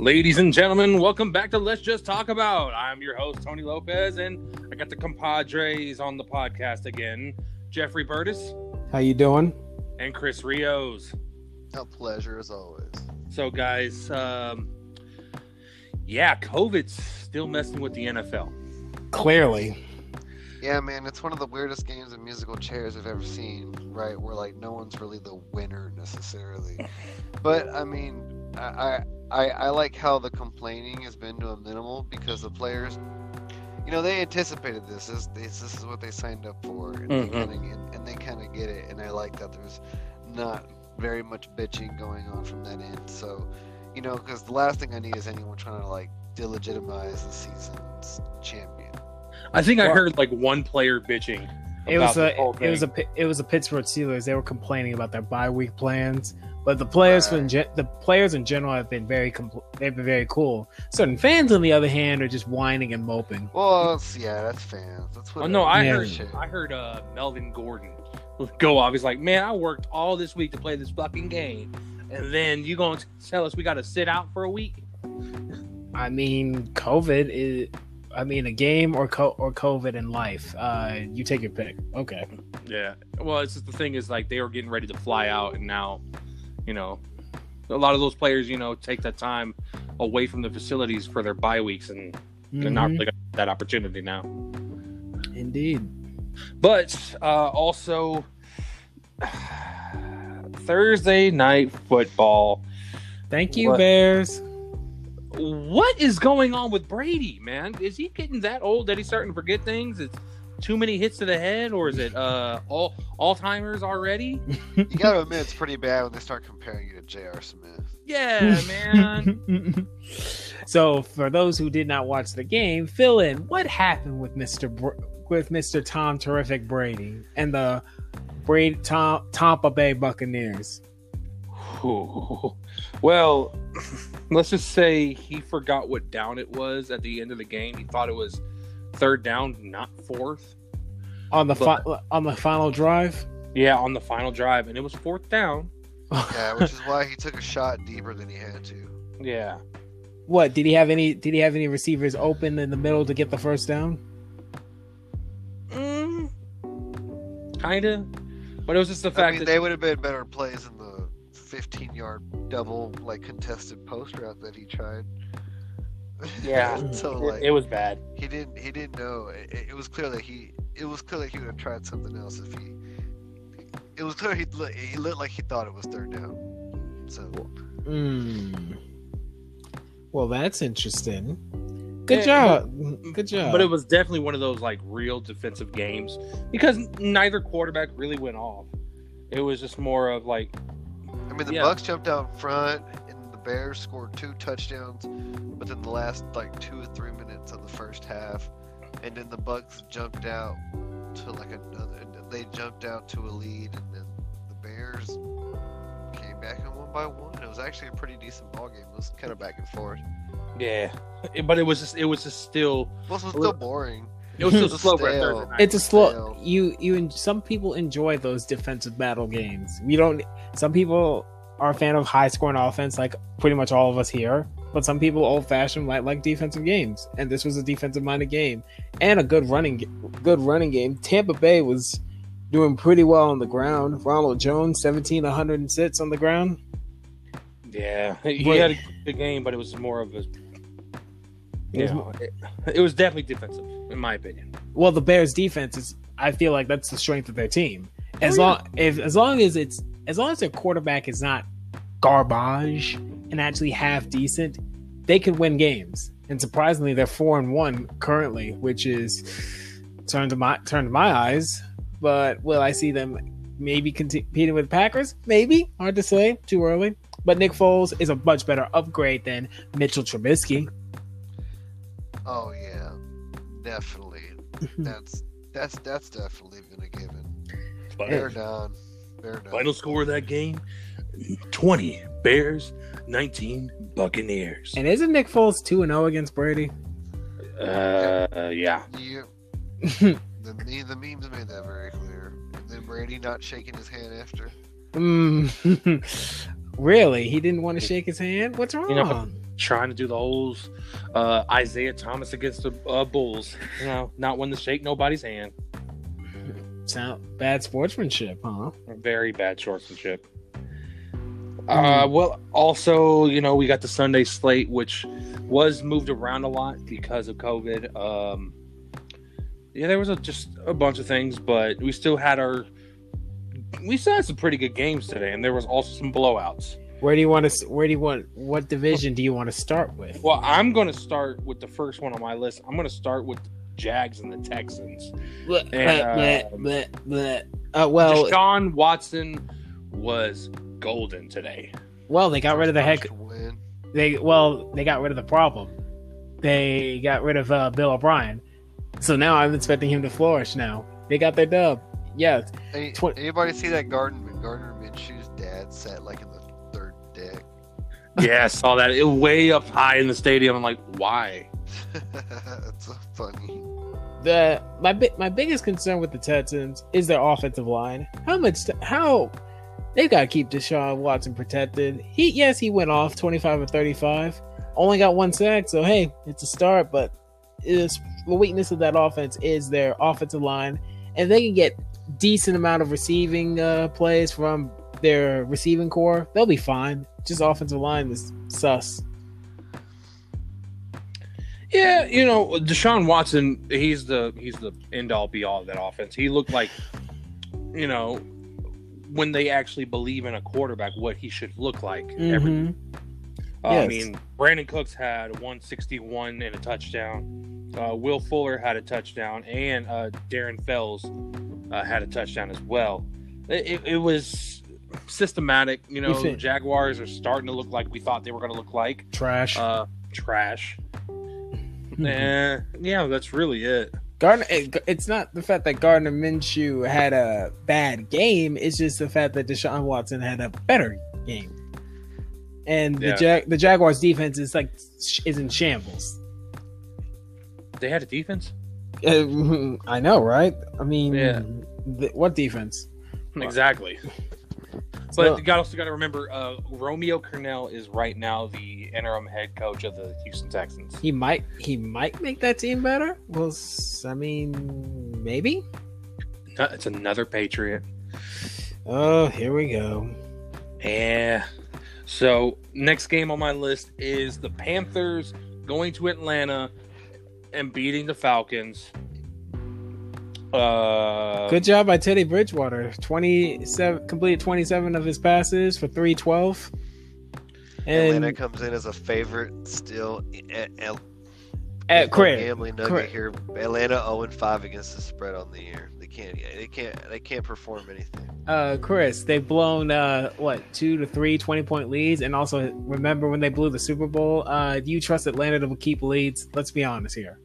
Ladies and gentlemen, welcome back to Let's Just Talk About. I'm your host, Tony Lopez, and I got the compadres on the podcast again. Jeffrey Burtis How you doing? and Chris Rios. A pleasure as always. So, guys, um, yeah, COVID's still messing with the NFL. Clearly. Yeah, man, it's one of the weirdest games of musical chairs I've ever seen. Right, where like no one's really the winner necessarily. But I mean, I I, I like how the complaining has been to a minimal because the players, you know, they anticipated this. This this, this is what they signed up for, and Mhm. they kind of and, and they kind of get it. And I like that there's not very much bitching going on from that end. So, you know, because the last thing I need is anyone trying to like delegitimize the season's champion. I think I heard like one player bitching. It was a it was a it was a Pittsburgh Steelers. They were complaining about their bye week plans, but the players in Right. gen- the players in general have been very compl- they've been very cool. Certain fans, on the other hand, are just whining and moping. Well, it's, yeah, that's fans. That's what. Oh no, I Yeah. heard I heard uh, Melvin Gordon go off. He's like, "Man, I worked all this week to play this fucking game, and then you gonna tell us we got to sit out for a week?" I mean, COVID is. I mean, a game or co- or COVID in life. Uh, you take your pick. Okay. Yeah. Well, it's just the thing is like they were getting ready to fly out, and now, you know, a lot of those players, you know, take that time away from the facilities for their bye weeks, and they're not Mhm. really that opportunity now. Indeed. But uh, also, Thursday night football. Thank you, What? Bears. What is going on with Brady, man? Is he getting that old that he's starting to forget things? It's too many hits to the head, or is it uh all Alzheimer's already? You gotta admit, it's pretty bad when they start comparing you to J.R. Smith. Yeah, man. so, for those who did not watch the game, fill in what happened with Mister Br- with Mister Tom Terrific Brady and the Brady Tom Tampa Bay Buccaneers. Ooh. Well, let's just say he forgot what down it was at the end of the game. He thought it was third down, not fourth. on the fi- on the final drive. Yeah, on the final drive, and it was fourth down. Yeah, which is why he took a shot deeper than he had to. Yeah. what did he have any? Did he have any receivers open in the middle to get the first down? Mm, kinda. But it was just the I fact mean, that they would have been better plays in the 15-yard double, like contested post route that he tried. Yeah. so it, like it was bad. he didn't he didn't know. It, it was clear that he it was clear that he would have tried something else if he. It was clear he looked, he looked like he thought it was third down. So Hmm. Well, that's interesting. Good Yeah, job. Good job. But it was definitely one of those like real defensive games because neither quarterback really went off. It was just more of like I mean, the Yeah. Bucks jumped out front, and the Bears scored two touchdowns within the last like two or three minutes of the first half, and then the Bucks jumped out to like another. and They jumped out to a lead, and then the Bears came back and won by one. It was actually a pretty decent ball game. It was kind of back and forth. yeah. It- but it was just it was just still Plus, it was still boring. it was still It was slow stale. Thursday it's a slow. Fail. You you en- some people enjoy those defensive battle games. We don't. Some people are a fan of high scoring offense, like pretty much all of us here. But some people old fashioned like like defensive games, and this was a defensive minded game and a good running good running game. Tampa Bay was doing pretty well on the ground. Ronald Jones, 17 106 on the ground. Yeah, he But- had a good game, but it was more of a. It, was, Yeah. more- it, it was definitely defensive, in my opinion. Well, the Bears defense is. I feel like that's the strength of their team. Oh, as Oh, yeah. long if as long as it's as long as their quarterback is not garbage and actually half decent, they could win games. And surprisingly, they're four and one currently, which is turn to my turn to my eyes. But will I see them maybe competing with Packers? Maybe hard to say. Too early. But Nick Foles is a much better upgrade than Mitchell Trubisky. Oh yeah, definitely. That's that's that's definitely been a given. Bear down. Bear down. Final score of that game: twenty Bears, nineteen Buccaneers. And isn't Nick Foles two and zero against Brady? Uh, yeah. You, the, me- the memes made that very clear. And then Brady not shaking his hand after. Mm. really? He didn't want to shake his hand? What's wrong? You know, trying to do the whole uh, Isiah Thomas against the uh, Bulls. You know, not one to shake nobody's hand. Sound bad sportsmanship, huh? Very bad sportsmanship. Uh, well, also, you know, we got the Sunday slate, which was moved around a lot because of COVID. Um, yeah, there was a, just a bunch of things, but we still had our, we still had some pretty good games today, and there was also some blowouts. Where do you want to? Where do you want? What division do you want to start with? Well, I'm going to start with the first one on my list. I'm going to start with the Jags and the Texans. Bleh, And, bleh, um, bleh, bleh. Uh, well, Deshaun Watson was golden today. well, they got rid of the head. They well, they got rid of the problem. They got rid of uh, Bill O'Brien, so now I'm expecting him to flourish. Now they got their dub. Yeah, Any, Twen- anybody see that Gardner Gardner Minshew's dad sat like in the third deck? Yeah, I saw that. It way up high in the stadium. I'm like, why? That's so funny. the my bi- my biggest concern with the Texans is their offensive line. How much? t- how they've got to keep Deshaun Watson protected. He yes, he went off 25 and 35, only got one sack. So hey, it's a start. But the weakness of that offense is their offensive line, and they can get decent amount of receiving uh, plays from their receiving corps. They'll be fine. Just offensive line is sus. Yeah, you know, Deshaun Watson, he's the he's the end all be all of that offense. He looked like, you know, when they actually believe in a quarterback, what he should look like. Every, Mhm. uh, I mean, Brandin Cooks had 161 and a touchdown. Uh, Will Fuller had a touchdown, and uh, Darren Fells uh, had a touchdown as well. It, it, it was systematic. You know, fin- Jaguars are starting to look like we thought they were going to look like. Trash. Uh, trash. Eh, yeah, that's really it. Gardner, it, it's not the fact that Gardner Minshew had a bad game. It's just the fact that Deshaun Watson had a better game, and the Jag, the Jaguars' defense is like is in shambles. They had a defense. Uh, I know, right? I mean, Yeah. th- what defense? Exactly. So- But you got also got to remember, uh, Romeo Crennel is right now the interim head coach of the Houston Texans. He might he might make that team better. Well, I mean, maybe. Uh, It's another Patriot. Oh, here we go. Yeah. So next game on my list is the Panthers going to Atlanta and beating the Falcons. Uh, Good job by Teddy Bridgewater. Twenty seven completed twenty seven of his passes for three twelve. And Atlanta And comes in as a favorite still. At, at, at Craig, gambling nugget Craig. here. Atlanta 0 and 5 against the spread on the year. They can't. They can't. They can't perform anything. uh, Chris, they've blown uh, what two to three 20 point leads, and also remember when they blew the Super Bowl. Uh, do you trust Atlanta to keep leads? Let's be honest here.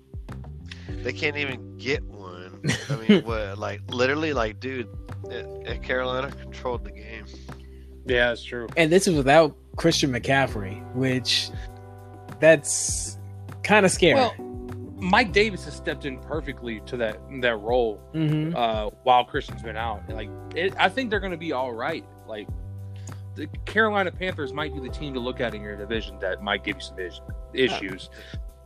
They can't even get one. I mean, what? Like literally, like dude, at, at Carolina controlled the game. yeah, it's true. And this is without Christian McCaffrey, which that's kind of scary. Well, Mike Davis has stepped in perfectly to that that role hmm uh, while Christian's been out. Like, it, I think they're going to be all right. Like, the Carolina Panthers might be the team to look at in your division that might give you some is- issues.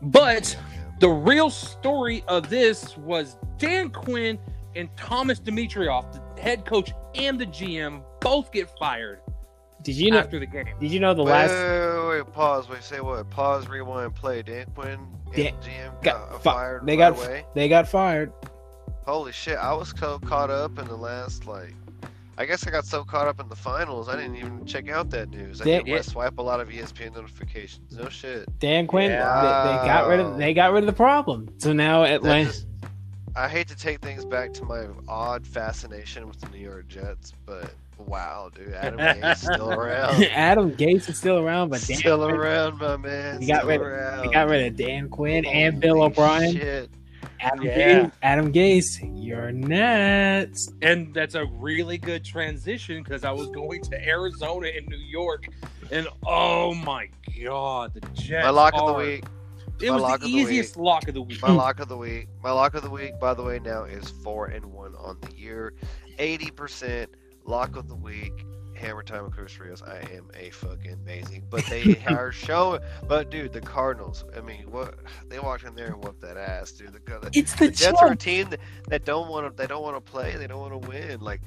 But the real story of this was Dan Quinn and Thomas Dimitroff, the head coach and the GM, both get fired Did you know? after the game. Did you know the Wait, last? wait, wait, wait, pause. Wait, say what? Pause, rewind, play. Dan Quinn and Dan- GM got got, uh, fired they right got- away. They got fired. Holy shit! I was so caught up in the last like. I guess I got so caught up in the finals, I didn't even check out that news. I Dan- did swipe a lot of ESPN notifications. No shit. Dan Quinn. Yeah. They, they got rid of. They got rid of the problem. So now Atlanta. just- I hate to take things back to my odd fascination with the New York Jets, but wow, dude, Adam Gase still around. Adam Gase is still around, but Dan still Quinn- around, my man. He got still rid- around. They got rid of Dan Quinn and Bill Holy O'Brien. Shit. Adam Yeah. Gase. Adam Gase, you're nuts. And that's a really good transition because I was going to Arizona and New York, and oh my god, the Jets. My lock of the week. It my was lock the of the easiest lock of the week. My lock of the week. My lock of the week, by the way, now is four and one on the year. Eighty percent lock of the week Hammer Time and Chris Rios, I am a fucking amazing. But they are showing. But dude, the Cardinals. I mean, what they walked in there and whooped that ass, dude. The, the, It's the, the Jets are a team that, that don't want to. They don't want to play. They don't want to win. Like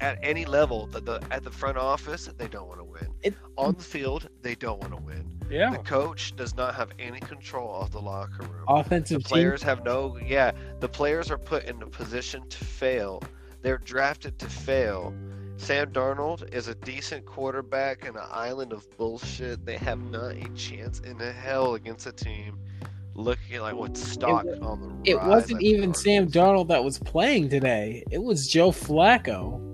at any level, the, the at the front office, they don't want to win. It- On the field, they don't want to win. Yeah. The coach does not have any control of the locker room. Offensive The team. players have no. Yeah, the players are put in a position to fail. They're drafted to fail. Sam Darnold is a decent quarterback in an island of bullshit. They have not a chance in the hell against a team looking like what's stocked on the It rise wasn't even Sam Darnold that was playing today. It was Joe Flacco.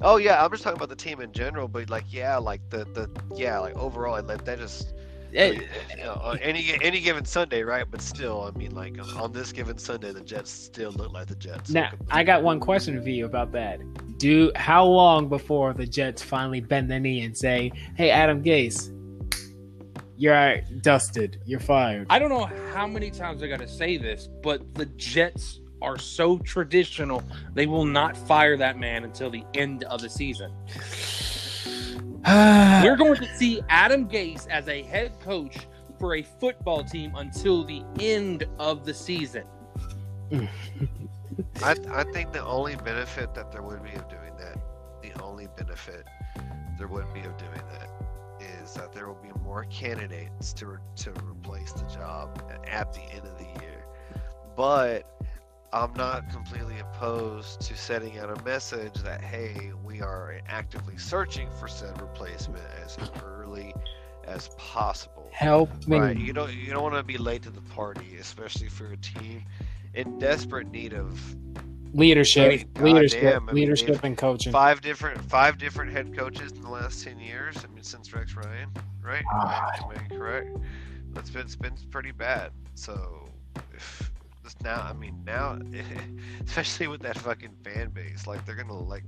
Oh yeah, I'm just talking about the team in general, but like yeah, like the the yeah, like overall, like that just I Eh, you know, on any any given Sunday, right? But still, I mean, like on this given Sunday, the Jets still look like the Jets. Now, I got one question for you about that. Do how long before the Jets finally bend the knee and say, "Hey, Adam Gase, you're dusted. You're fired." I don't know how many times I got to say this, but the Jets are so traditional. They will not fire that man until the end of the season. We're going to see Adam Gase as a head coach for a football team until the end of the season. I, I think the only benefit that there would be of doing that, the only benefit there would be of doing that, is that there will be more candidates to re- to replace the job at the end of the year. But I'm not completely opposed to setting out a message that hey, we are actively searching for said replacement as early as possible. Help me. Right. You don't you don't want to be late to the party, especially for a team in desperate need of Leadership, I mean, leadership, goddamn, I mean, leadership, and coaching. five different five different head coaches in the last ten years. I mean, since Rex Ryan, right? Ah. Am I correct? That's been it's been pretty bad. So if now, I mean now, especially with that fucking fan base, like they're gonna like,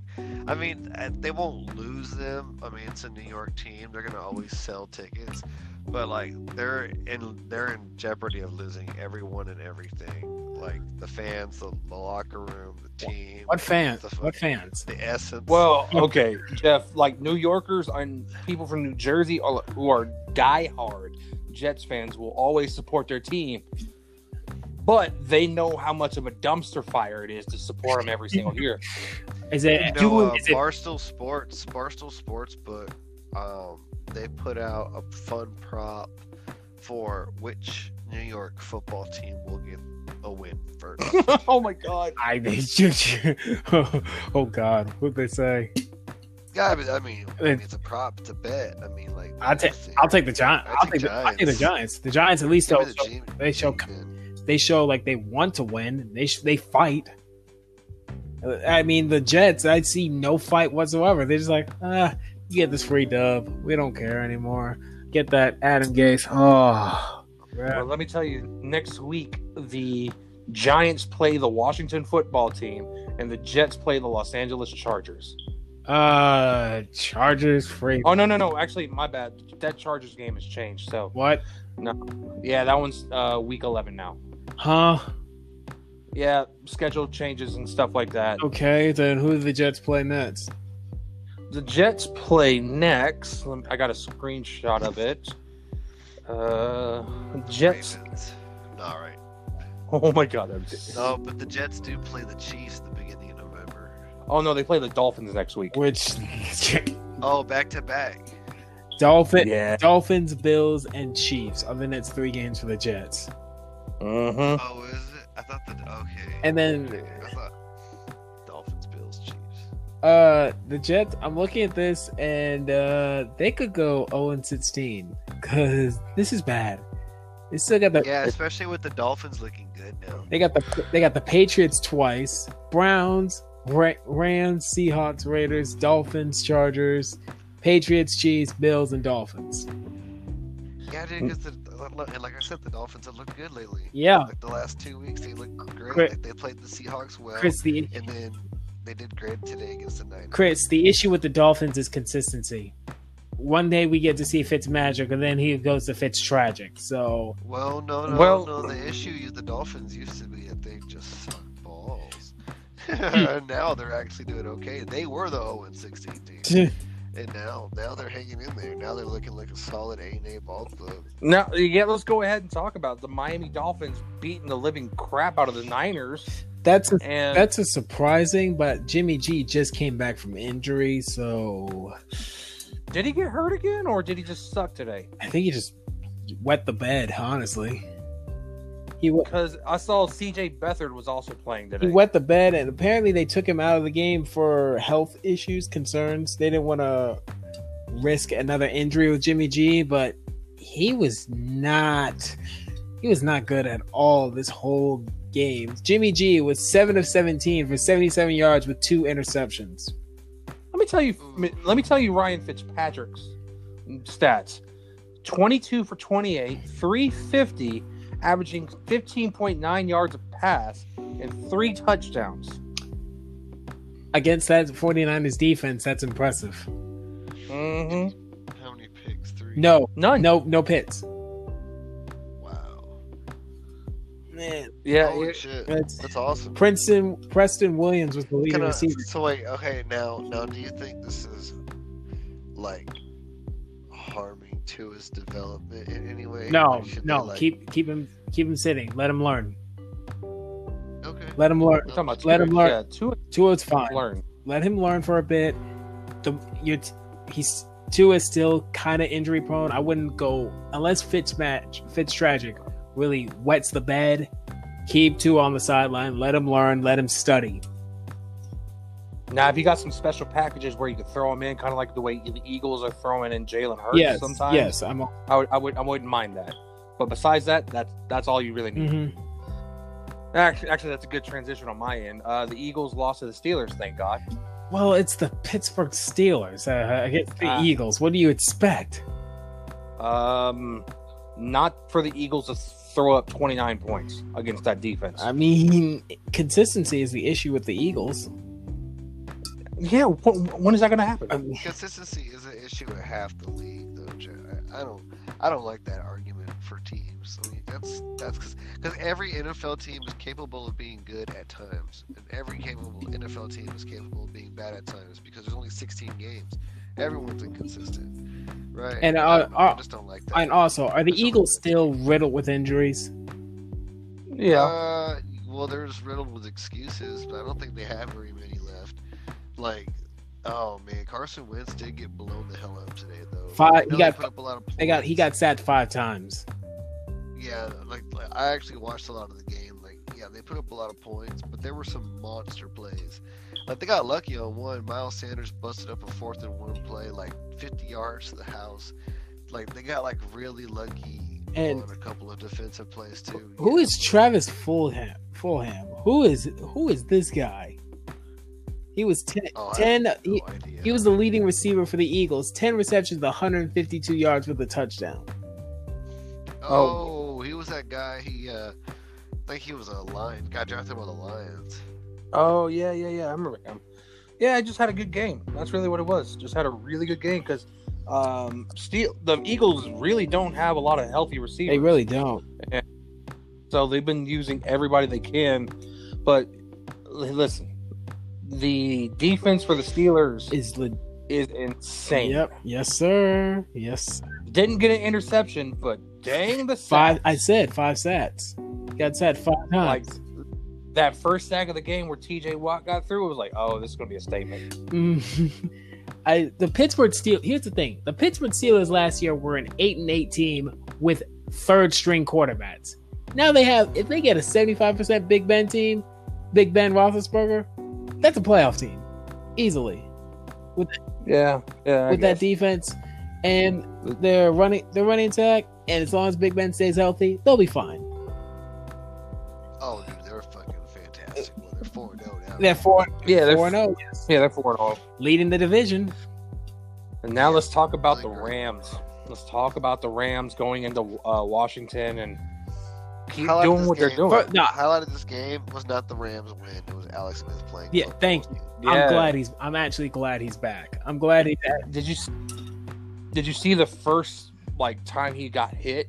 I mean uh, they won't lose them. I mean it's a New York team. They're gonna always sell tickets, but like they're in they're in jeopardy of losing everyone and everything. Like the fans, the, the locker room, the team. What fans? the What fans? The essence. Well, okay, Jeff, like New Yorkers and people from New Jersey are- who are diehard Jets fans will always support their team, but they know how much of a dumpster fire it is to support them every single year. Is it? You know, doing- uh, is it Barstool Sports, Barstool Sports but um, they put out a fun prop for which New York football team will get a win first. oh my god! I they oh, oh God, what they say? yeah, but I mean, I mean, it's a prop, it's a bet. I mean, like, I'll take- I'll take the Giants. I I'll take take the, I'll take the Giants. Giants. The Giants at least Give show, the G- they show G-Men. They show like they want to win. They sh- they fight. I mean, the Jets. I see no fight whatsoever. They're just like, ah, you get this free dub. We don't care anymore. Get that Adam Gase. Oh, Well, let me tell you, next week the Giants play the Washington football team, and the Jets play the Los Angeles Chargers. uh, Chargers free. Oh no, no, no! Actually, my bad. That Chargers game has changed. So What? No, yeah, that one's uh, week eleven now. Huh? Yeah, schedule changes and stuff like that. Okay, then who do the Jets play next? The Jets play next. I got a screenshot of it. Uh, Jets. Ravens. All right. Oh my god. I'm- No, but the Jets do play the Chiefs at the beginning of November. Oh no, they play the Dolphins next week. Which Oh, back to back. Dolphin, Yeah. Dolphins, Bills, and Chiefs are the next three games for the Jets. Mm-hmm. Oh, is it? I thought that. Okay. And then Okay, I thought Dolphins, Bills, Chiefs. uh the Jets, I'm looking at this and uh they could go 0 and 16 because this is bad. They still got the Yeah, especially with the Dolphins looking good now. they got the they got the Patriots twice, Browns, Ra- Rams, Seahawks, Raiders, Dolphins, Chargers, Patriots, Chiefs, Bills, and Dolphins. Yeah, dude, because the and like I said, the Dolphins have looked good lately. Yeah, Like the last two weeks, they look great. Chris- Like, they played the Seahawks well, Chris. The and then they did great today against the Niners. Chris, the issue with the Dolphins is consistency. One day we get to see Fitz magic, and then he goes to Fitz tragic. So Well, no, no, Well- no. The issue is the Dolphins used to be that they just suck balls. and hmm. now they're actually doing okay. They were the 0 16 team. And now, now they're hanging in there. Now they're looking like a solid A and A ball club. Now, yeah, let's go ahead and talk about the Miami Dolphins beating the living crap out of the Niners. That's a, And that's a surprising, but Jimmy G just came back from injury, so did he get hurt again, or did he just suck today? I think he just wet the bed. Honestly, he Because I saw C.J. Beathard was also playing today. he wet the bed, and apparently they took him out of the game for health issues, concerns. They didn't want to risk another injury with Jimmy G, but he was not he was not good at all this whole game. Jimmy G was seven of seventeen for seventy seven yards with two interceptions. Let me tell you. Let me tell you Ryan Fitzpatrick's stats: twenty-two for twenty-eight, three fifty, averaging fifteen point nine yards a pass, and three touchdowns. Against that 49ers defense, that's impressive. Mm-hmm. How many picks? Three. No, None. no, no pits. Wow. Man, Yeah. Holy it- shit. that's That's awesome. Princeton Preston Williams was the leading Can I- receiver. so wait, okay, now, now, do you think this is like harming to his development in any way? No, Like, no, like- keep keep him keep him sitting. Let him learn. Okay. Let him learn. We're talking about Let him learn. Yeah, Tua Tua's fine. learn. Let him learn for a bit. The you he's Tua is still kind of injury prone. I wouldn't go unless Fitz match Fitz tragic really wets the bed. Keep Tua on the sideline. Let him learn. Let him study. Now, if you got some special packages where you could throw him in, kind of like the way the Eagles are throwing in Jalen Hurts yes, sometimes, yes, I'm. I would, I would, I wouldn't mind that. But besides that, that's that's all you really need. mhm. Actually, actually, that's a good transition on my end. Uh, the Eagles lost to the Steelers, thank God. Well, it's the Pittsburgh Steelers uh, against the Ah. Eagles. What do you expect? Um, not for the Eagles to throw up 29 points against that defense. I mean, consistency is the issue with the Eagles. Yeah, wh- when is that going to happen? Um, Consistency is an issue at half the league, though. Joe. I, I don't, I don't like that argument for teams. I mean, that's that's because every NFL team is capable of being good at times, and every capable NFL team is capable of being bad at times because there's only 16 games. Everyone's inconsistent, right? And, I, uh, don't I uh, just don't like that. and also, are the Eagles it is. still riddled with injuries? yeah, Uh, well, there's riddled with excuses, but I don't think they have very many left. Like, oh man, Carson Wentz did get blown the hell up today, though. Five- he got- put up a lot of They got he got sacked five times. Yeah, like, like I actually watched a lot of the game. Like, yeah, they put up a lot of points, but there were some monster plays. Like they got lucky on one. Miles Sanders busted up a fourth and one play, like 50 yards to the house. Like they got like really lucky And- on a couple of defensive plays too. Who is Travis Fulgham? Fulgham. Who is who is this guy? He was 10, Oh, 10 no he, he was the leading receiver for the Eagles. 10 receptions, 152 yards with a touchdown. Oh, oh. he was that guy. He, uh, I think he was a lion. Got drafted by the Lions. Oh yeah, yeah, yeah. I remember him. Yeah, I just had a good game. That's really what it was. Just had a really good game because um, Steel the Eagles really don't have a lot of healthy receivers. They really don't. So they've been using everybody they can. But listen, the defense for the Steelers Is le- is insane. Yep. Yes, sir. Yes. Didn't get an interception, but dang the Five. I said five sacks. Got sacked five Like times. that first sack of the game where TJ Watt got through, it was like, oh, this is gonna be a statement. Mm. I the Pittsburgh Steel. Here's the thing: the Pittsburgh Steelers last year were an eight and eight team with third string quarterbacks. Now they have, if they get a seventy five percent Big Ben team, Big Ben Roethlisberger, that's a playoff team, easily Yeah, yeah. with that defense and their running their running attack. And as long as Big Ben stays healthy, they'll be fine. Oh, dude, they're fucking fantastic. Well, they're four and zero now. They're four, yeah, they're four and zero, yeah, they're four and all. leading the division. And now let's talk about the Rams. Let's talk about the Rams going into uh, Washington and keep Highlight doing this what they're doing. For- no. Highlight of this game was not the Rams win. It was Alex Smith playing. Yeah, thank you. Yeah. I'm glad he's. I'm actually glad he's back. I'm glad he. Did you did you see the first like time he got hit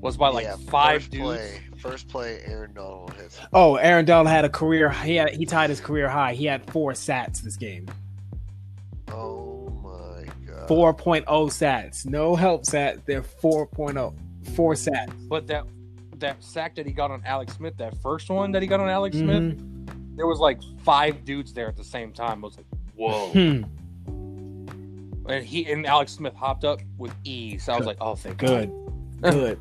was by like Yeah, five first dudes? Play, first play, Aaron Donald hits. Oh, Aaron Donald had a career. He had, he tied his career high. He had four sats this game. Oh my god. 4.0 sats. No help sats. They're 4.0. Four oh, sats. But that that sack that he got on Alex Smith, that first one that he got on Alex Smith, Mhm. there was like five dudes there at the same time. I was like, whoa. Hmm. and he and Alex Smith hopped up with ease. I was like, oh, thank Good. God. Good.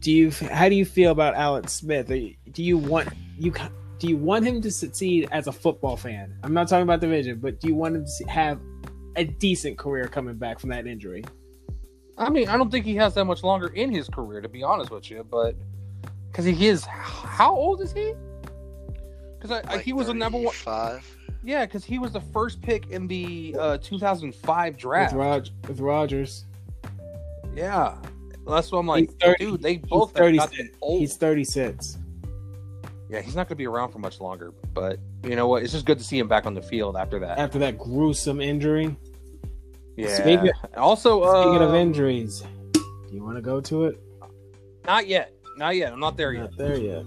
Do you? How do you feel about Alex Smith? You- Do you want you? Do you want him to succeed as a football fan? I'm not talking about division, but do you want him to have a decent career coming back from that injury? I mean, I don't think he has that much longer in his career, to be honest with you, but because he is, how old is he? Because I, I like he was a number one. Five. Yeah, because he was the first pick in the uh, 2005 draft. With, Rog- with Rodgers, Yeah, that's what I'm like, 30 dude. They both have 30 gotten old. he's 36. Yeah, he's not going to be around for much longer. But you know what? It's just good to see him back on the field after that. After that gruesome injury. Yeah. Speaking- also, uh, Speaking of injuries, do you want to go to it? not yet, not yet. I'm not there yet. Not there yet.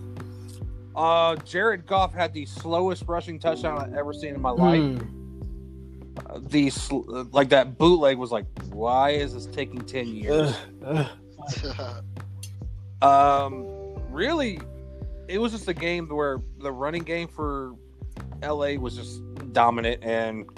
Uh, Jared Goff had the slowest rushing touchdown I've ever seen in my life. Hmm. Uh, the sl- uh, like that bootleg was like, why is this taking ten years? Ugh, ugh. Um, really, it was just a game where the running game for LA was just dominant, and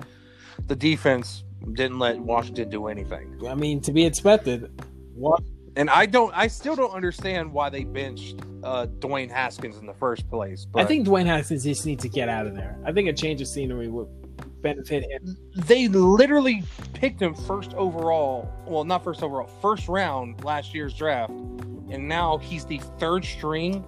the defense didn't let Washington do anything. I mean, to be expected. What? And I don't, I still don't understand why they benched uh, Dwayne Haskins in the first place. But I think Dwayne Haskins just needs to get out of there. I think a change of scenery would benefit him. they literally picked him first overall. Well, not first overall, first round last year's draft, and now he's the third string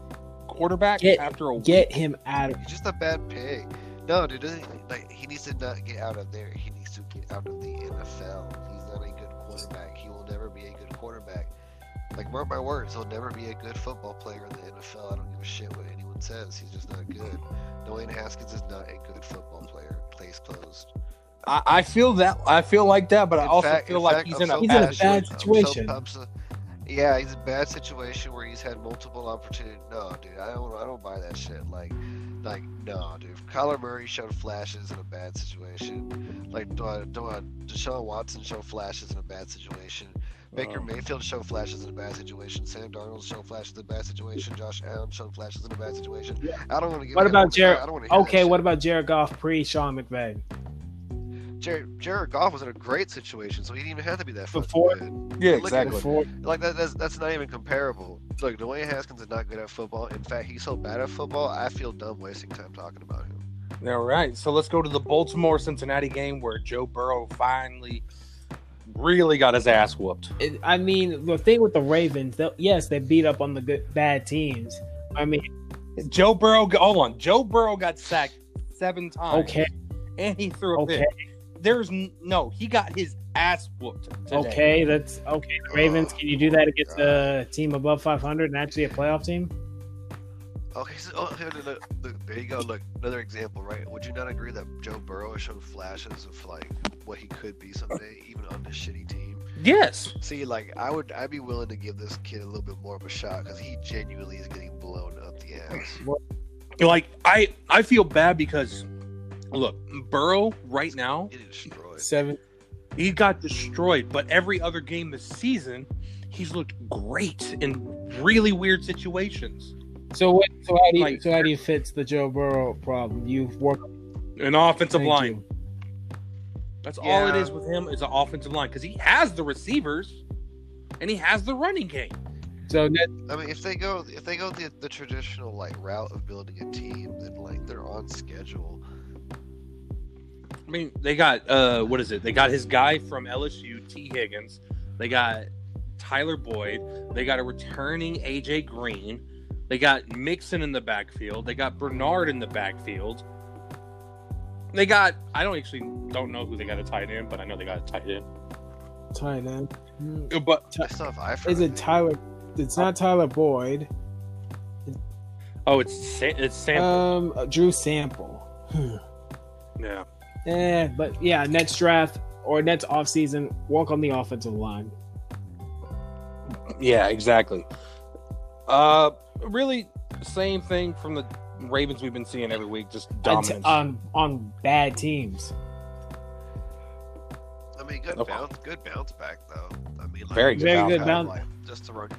quarterback Get- after a week. Get him out of He's just a bad pick. No, dude, like he needs to not get out of there. He needs to get out of the NFL. He's not a good quarterback. He will never be a good quarterback. Like mark my words, he'll never be a good football player in the NFL. I don't give a shit what anyone says. He's just not good. Dwayne Haskins is not a good football player. Case closed. I, I feel that. I feel like that, but I also fact- feel in like fact, he's in a He's in a bad situation. I'm so- I'm so- yeah, he's in a bad situation where he's had multiple opportunities. No, dude, I don't. I don't buy that shit. Like, like no, dude. Kyler Murray showed flashes in a bad situation. Like, uh, uh, Deshaun Watson showed flashes in a bad situation. Baker Um, Mayfield showed flashes in a bad situation. Sam Darnold showed flashes in a bad situation. Josh Allen showed flashes in a bad situation. I don't want to get. What about Jared? I don't want to. Okay, what about Jared Goff pre Sean McVay? Jared? Jared Goff was in a great situation, so he didn't even have to be that fucking Before- good. Yeah, exactly. Before Like that, that's that's not even comparable. Look, Dwayne Haskins is not good at football. In fact, he's so bad at football, I feel dumb wasting time talking about him. All right, so let's go to the Baltimore Cincinnati game where Joe Burrow finally really got his ass whooped. it, I mean, the thing with the Ravens, yes, they beat up on the good bad teams. I mean, Joe Burrow, hold on, Joe Burrow got sacked seven times. okay, and he threw a okay, pick. There's no, he got his ass whooped. Today. okay. That's okay. The Ravens, can you do that against a team above 500 and actually a playoff team? Okay, so oh, here, look, look, look, there you go. Look, another example, right? Would you not agree that Joe Burrow has shown flashes of like what he could be someday, even on this shitty team? Yes. See, like I would, I'd be willing to give this kid a little bit more of a shot because he genuinely is getting blown up the ass. Like I, I feel bad because look, Burrow right now destroyed. Seven. he got destroyed, but every other game this season, he's looked great in really weird situations. So what? So how do you? Like- so how do you fix the Joe Burrow problem? You've worked An offensive Thank line. you. That's all it is with him is an offensive line because he has the receivers and he has the running game. So that, I mean, if they go, if they go the, the traditional like route of building a team, then like they're on schedule. I mean, they got uh, what is it? They got his guy from LSU, Tee Higgins. They got Tyler Boyd. They got a returning AJ Green. They got Mixon in the backfield. They got Bernard in the backfield. They got I don't actually don't know who they got a tight end, but I know they got a tight end. tight end. Hmm. But I still have Eifert. Is I it. Tyler? It's not Tyler Boyd. oh, it's Sa- it's Sam. Um, uh, Drew Sample. yeah. Eh, but yeah, next draft or next offseason, work on the offensive line. Yeah, exactly. Uh, really, same thing from the Ravens we've been seeing every week, just And dominance. On on bad teams. I mean, good Okay. bounce, good bounce back though. I mean, like, Very good Very bounce good back. bounce. like, just to run,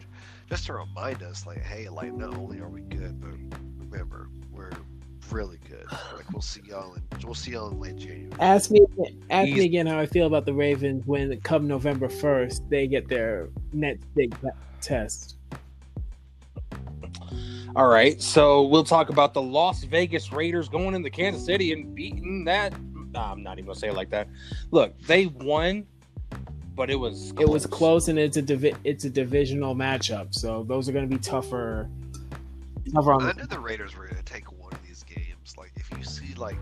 just to remind us, like, hey, like, not only are we good, but remember, we're really good. Like, we'll see y'all in, we'll see y'all in late January. Ask me, ask He's- me again how I feel about the Ravens when come November first they get their next big test. All right, so we'll talk about the Las Vegas Raiders going into Kansas City and beating that. Nah, I'm not even gonna say it like that. Look, they won, but it was It was close, and it's a divi- it's a divisional matchup, so those are going to be tougher. Tougher on I the knew the Raiders were gonna take one of these games. Like, if you see, like,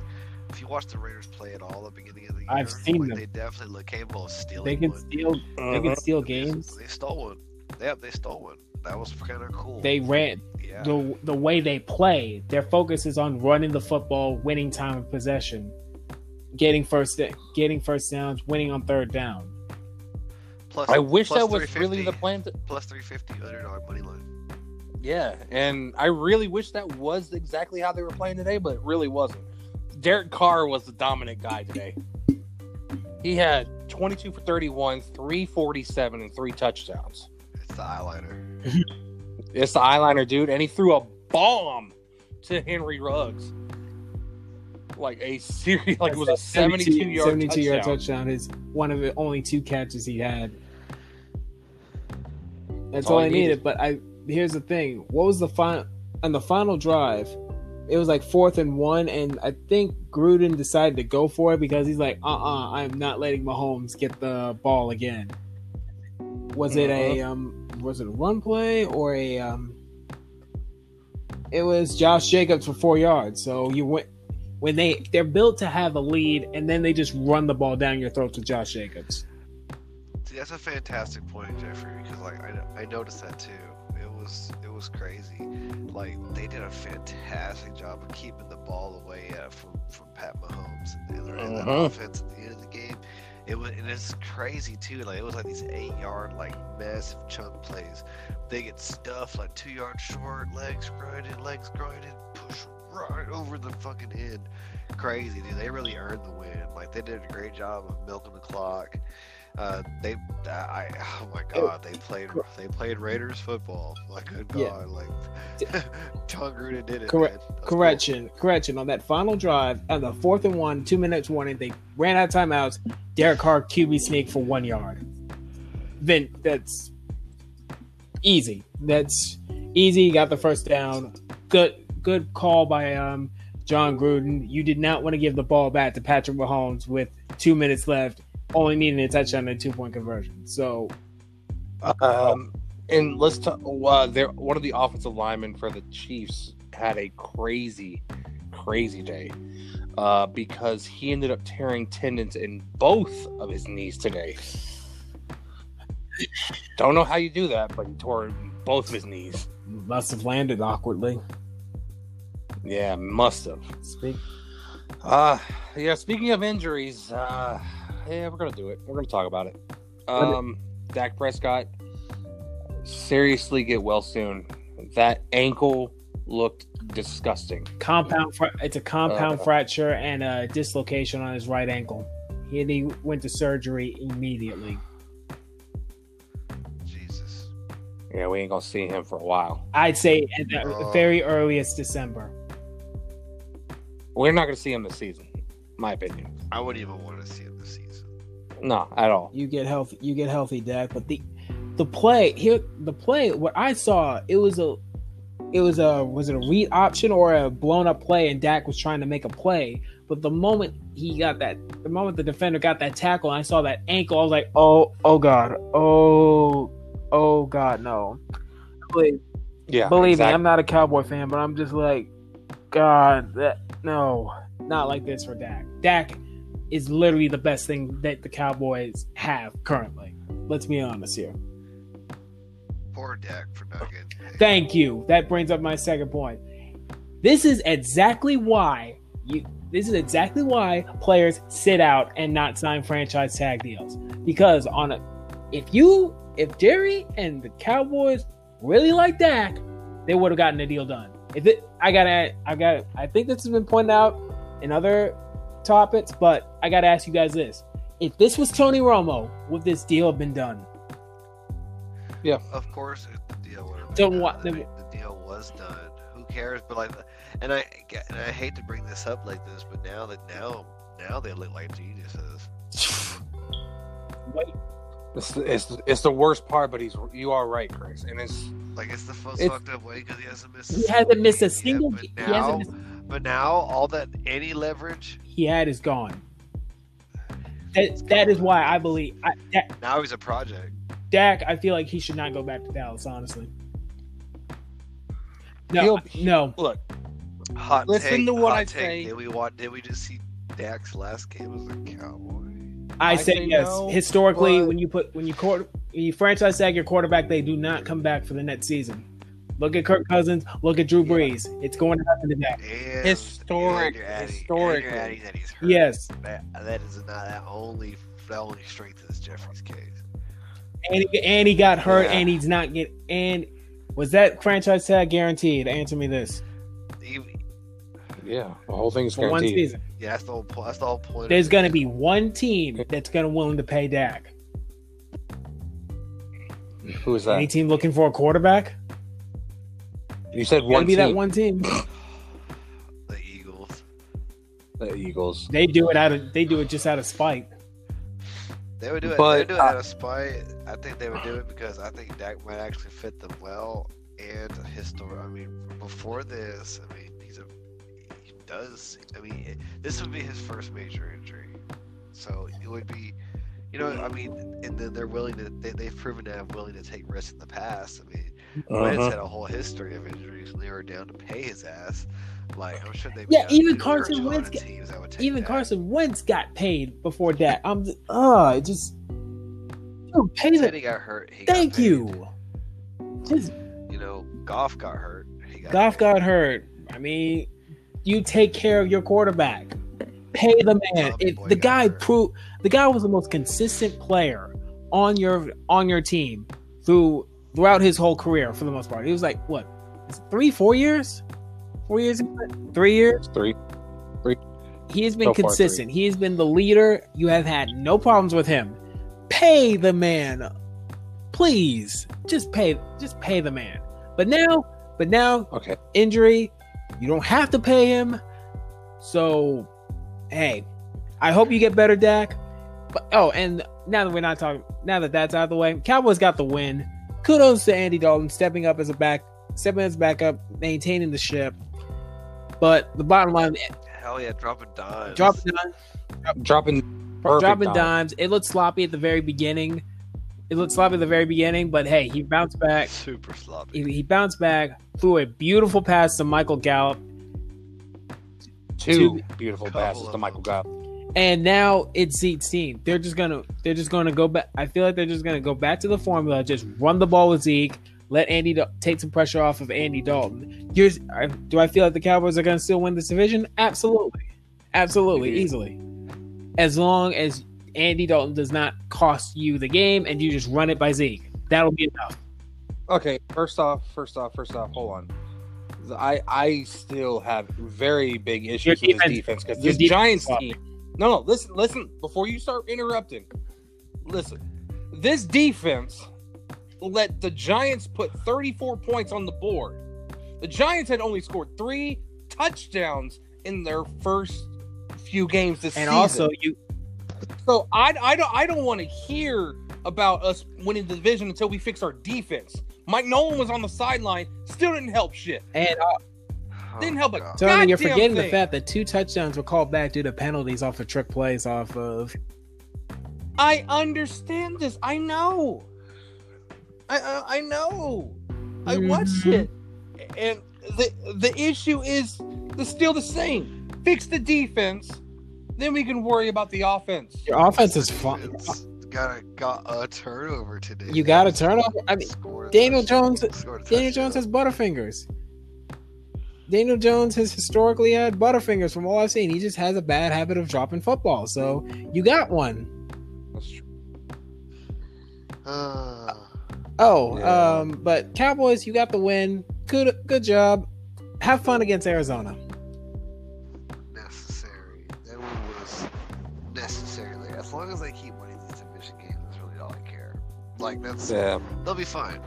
if you watch the Raiders play at all at the beginning of the year, I've seen like, them. They definitely look capable of stealing. they can one. steal they can uh-huh. steal games. They stole one. Yep, they stole one. That was kind of cool. They ran yeah. the the way they play. Their focus is on running the football, winning time of possession, getting first getting first downs, winning on third down. Plus, I wish plus that was really the plan. To, plus 350 underdog money line. yeah, and I really wish that was exactly how they were playing today, but it really wasn't. Derek Carr was the dominant guy today. He had 22 for 31, 347, and three touchdowns. It's the eyeliner. It's the eyeliner dude, and he threw a bomb to Henry Ruggs. Like a serious, like it was a 72 yard 72 touchdown. yard touchdown is one of the only two catches he had. That's all, I needed. But I here's the thing: what was the final on the final drive? It was like fourth and one, and I think Gruden decided to go for it because he's like, "Uh, uh-uh, uh, i am not letting Mahomes get the ball again." Was it a um? Was it a run play or a um? It was Josh Jacobs for four yards. So you went when they they're built to have a lead, and then they just run the ball down your throat to Josh Jacobs. See, that's a fantastic point, Jeffrey, because like I, I noticed that too. It was it was crazy. Like they did a fantastic job of keeping the ball away uh, from from Pat Mahomes and, and that Mhm. offense at the It was and it's crazy too. Like it was like these eight yard like massive chunk plays. They get stuffed like two yards short, legs grinded, legs grinded, push right over the fucking end. Crazy, dude. They really earned the win. Like they did a great job of milking the clock. Uh, they, I, oh my god, they played, they played Raiders football. Like good Yeah. god, like Jon Gruden did it. Correct- man. That's cool. Correction, correction. On that final drive, at the fourth and one, two minutes warning, they ran out of timeouts. Derek Carr QB sneak for one yard. Then that's easy. That's easy. Got the first down. Good, good call by um Jon Gruden. You did not want to give the ball back to Patrick Mahomes with two minutes left, only needing a touchdown and a two point conversion. So Um, and let's talk. Uh, there, one of the offensive linemen for the Chiefs had a crazy, crazy day uh, because he ended up tearing tendons in both of his knees today. Don't know how you do that, but he tore both of his knees. must have landed awkwardly. Yeah, must have. Speak. Uh yeah, speaking of injuries, uh yeah, we're gonna do it. We're gonna talk about it. Um Dak Prescott seriously get well soon. That ankle looked disgusting. compound fra- it's a compound Uh. fracture and a dislocation on his right ankle he, he went to surgery immediately Jesus. Yeah, we ain't gonna see him for a while. i'd say at the Oh. very earliest december We're not gonna see him this season, my opinion. I wouldn't even want to see it this season. No, at all. you get healthy you get healthy Dak. but the the play here the play what i saw it was a it was a was it a read option or a blown up play and Dak was trying to make a play but the moment he got that the moment the defender got that tackle and I saw that ankle I was like oh oh god oh oh god no Believe, Yeah, believe me. I'm not a Cowboy fan but I'm just like god that no not like this for Dak Dak is literally the best thing that the Cowboys have currently let's be honest here Poor Dak for not getting. Thank you. That brings up my second point. This is exactly why you this is exactly why players sit out and not sign franchise tag deals. Because on a if you if Jerry and the Cowboys really like Dak, they would have gotten the deal done. If it I gotta I got I think this has been pointed out in other topics, but I gotta ask you guys this. if this was Tony Romo, would this deal have been done? Yeah. Of course, if the deal would have Don't been wa- done. I the deal was done. Who cares? But like, and I and I hate to bring this up like this, but now that now now they look like geniuses. It's, it's, it's the worst part, but he's you are right, Chris. And it's Like it's the most It's- fucked up way because he hasn't missed. He hasn't missed a single. yet, He but now, hasn't missed, but now all that any leverage. he had is gone. That that is why I believe I, Dak, Now he's a project. Dak. I feel like he should not go back to Dallas. Honestly, no, He'll- no. look. Hot Listen take, to what hot I take. say. Did we want? Did we just see Dak's last game as a Cowboy? I, I say, say yes. no, Historically, but- when you put when you court when you franchise tag your quarterback, they do not come back for the next season. Look at Kirk Cousins. Look at Drew Brees. It's going to happen to Dak. And, Historic- and you're adding, historically. And that hurt. Yes, That, that is not that only that only this Jeffrey's case. and he, and he got hurt, Yeah. and he's not get. And was that franchise tag guaranteed? Answer me this: Even, Yeah, the whole thing's for one season, yeah, that's the whole point. That's the whole point. there's going to be one team that's going to willing to pay Dak. Who is that? Any that? team looking for a quarterback? You said Going one to be team. that one team. the Eagles. The Eagles. They do it out of. They do it just out of spite. They would do it. But, they would do it uh, out of spite. I think they would do it because I think Dak might actually fit them well. And his story. I mean, before this, I mean, he's a he does. I mean, it, this would be his first major injury, so it would be. You know, I mean, and then they're willing to. They, they've proven to have willing to take risks in the past. I mean, Wentz Uh-huh. had a whole history of injuries, and they were down to pay his ass. Like I'm sure they. Yeah, even Carson Carson Wentz Wentz. get- Teams that would take Even that. Carson Wentz got paid before that. I'm. just- Uh, it just. Dude, pay Said the. he got hurt. He Thank paid. you. Just You know, Goff got hurt. He got Goff paid. got hurt. I mean, you take care of your quarterback. Pay the man. Tommy If boy the guy proved the guy was the most consistent player on your on your team through throughout his whole career for the most part. He was like what three, four years, four years, three years. Three. three. He has been So far, consistent. He has been the leader. You have had no problems with him. Pay the man, please. Just pay. Just pay the man. But now, but now Okay. injury. You don't have to pay him. So, hey, I hope you get better, Dak. But oh, and now that we're not talking, now that that's out of the way, Cowboys got the win. Kudos to Andy Dalton stepping up as a back, stepping as backup, maintaining the ship. But the bottom line, Hell yeah, dropping dimes. dropping dimes, Dropping perfect dropping dime. dimes. It looked sloppy at the very beginning. It looked sloppy at the very beginning, but hey, he bounced back. Super sloppy. He, he bounced back, threw a beautiful pass to Michael Gallup, Two Two- beautiful passes to Michael them. Gallup. And now it's Zeke's team. They're just gonna they're just gonna go back. I feel like they're just gonna go back to the formula. Just run the ball with Zeke. Let Andy take some pressure off of Andy Dalton. Here's I- do I feel like the Cowboys are gonna still win this division? Absolutely, absolutely, easily. As long as Andy Dalton does not cost you the game and you just run it by Zeke, that'll be enough. Okay, first off, first off, first off, hold on. I I still have very big issues Your with this defense- defense because this defense Giants team. No, no, listen, listen. Before you start interrupting, listen. This defense let the Giants put 34 points on the board. The Giants had only scored three touchdowns in their first few games this And season. And also, you So I, I don't I don't want to hear about us winning the division until we fix our defense. Mike Nolan was on the sideline, still didn't help shit. and Oh, Didn't oh, help it. God. Tony, you're Goddamn forgetting the fact that two touchdowns were called back due to penalties off of trick plays off of I understand this. I know. I I, I know. I mm-hmm. watched it, and the the issue is the, still the same. Fix the defense, then we can worry about the offense. your offense is fun. Got a got a turnover today. You got a turnover. I mean, Daniel. Jones- Daniel. Jones has butterfingers. Daniel Jones has historically had butterfingers from all I've seen. He just has a bad habit of dropping football. So you got one. That's true. Ah, Oh, Yeah. um, but Cowboys, you got the win. Good, good job. Have fun against Arizona. necessary. That one was necessary. Like, as long as they keep winning these division games, that's really all I care. Like that's Yeah. they'll be fine.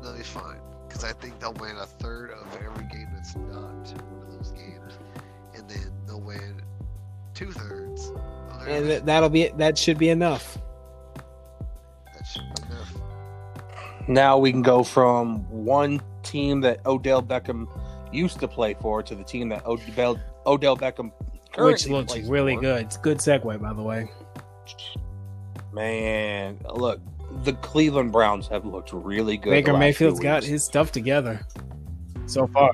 They'll be fine because I think they'll win a third of every game that's not one of those games, and then they'll win two thirds. And th- that'll be that should be enough. that should be enough. Now we can go from one team that Odell Beckham used to play for to the team that Odell, Odell Beckham currently Which looks plays really for. good. It's a good segue, by the way. Man, look, the Cleveland Browns have looked really good. Baker Mayfield's got his stuff together so far.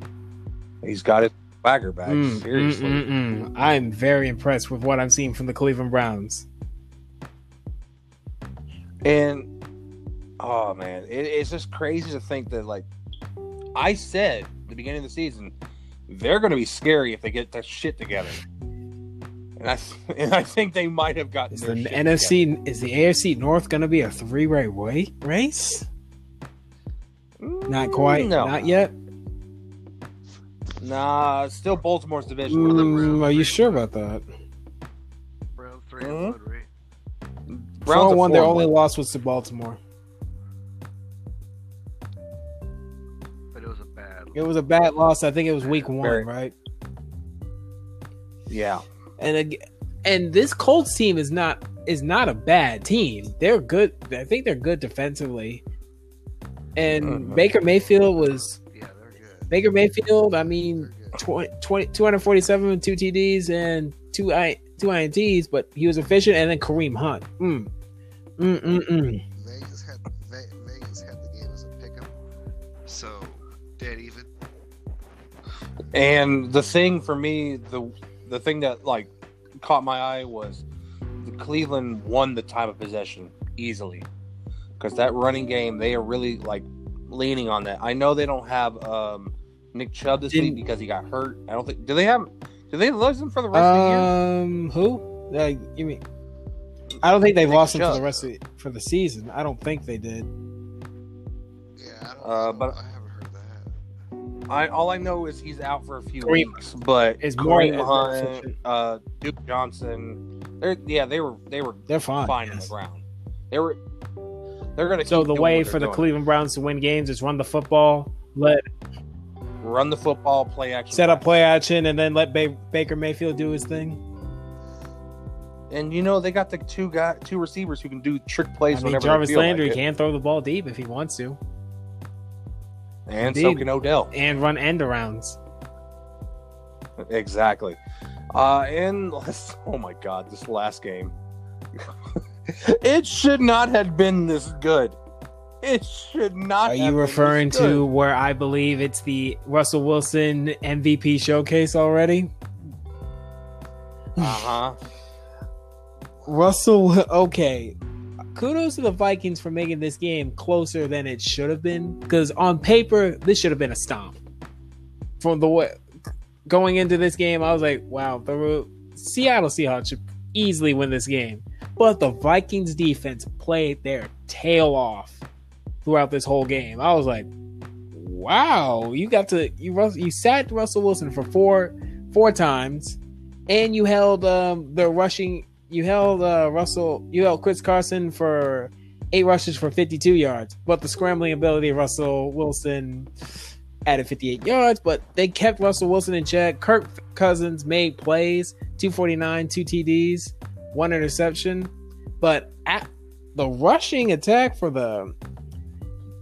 He's got his swagger back. Mm, seriously. mm, mm, mm. I'm very impressed with what I'm seeing from the Cleveland Browns. And oh man, it, it's just crazy to think that like I said at the beginning of the season, they're going to be scary if they get that shit together. And I and I think they might have gotten Is their the shit NFC is the AFC North going to be a three-way way race? together. Not quite. No, Not yet. Nah, still Baltimore's division. Mm, are you sure about that? Browns 3 and one. Browns Four. Their only one. loss was to Baltimore. But it was a bad. It was a bad loss. I think it was week one, Very. right? Yeah, And ag- and this Colts team is not is not a bad team. They're good. I think they're good defensively. And Mhm. Baker Mayfield was Yeah, they're good. Baker Mayfield. I mean, They're 20, 20 247 with two TDs and two I two INTs, but he was efficient. And then Kareem Hunt. Mm. Mm, mm, mm. Vegas had Vegas had the game as a pick 'em, so dead even. and the thing for me, the the thing that like caught my eye was the Cleveland won the time of possession easily because that running game they are really like leaning on that. I know they don't have um, Nick Chubb this Didn't- week because he got hurt. I don't think do they have do they lose him for the rest of the year? Um, who? Uh, you mean? I don't think they've Nick lost him for the rest of the, for the season. I don't think they did. Yeah, I don't. Uh, but- I haven't heard that. I all I know is he's out for a few Kareem weeks, but it's more- Kareem Hunt, uh, Duke Johnson, they're yeah they were they were They're fine. fine on the ground. They were they're gonna So the way for the doing. Cleveland Browns to win games is run the football, let run the football, play action, set up play action, and then let ba- Baker Mayfield do his thing. And you know they got the two guy, two receivers who can do trick plays I mean, whenever Jarvis Landry like can throw the ball deep if he wants to, and so can Odell. and run end arounds. Exactly. Uh, and let's, oh my god, this last game, it should not have been this good. It should not. Are you referring to where I believe it's the Russell Wilson MVP showcase already? Uh huh. Russell, okay. Kudos to the Vikings for making this game closer than it should have been. Because on paper, this should have been a stomp. From the way going into this game, I was like, wow, the Seattle Seahawks should easily win this game. But the Vikings defense played their tail off throughout this whole game. I was like, wow, you got to you you sacked Russell Wilson for four four times, and you held um, the rushing. You held uh, Russell. You held Chris Carson for eight rushes for 52 yards, but the scrambling ability of Russell Wilson added 58 yards. But they kept Russell Wilson in check. Kirk Cousins made plays, 249, two TDs, one interception. But at the rushing attack for the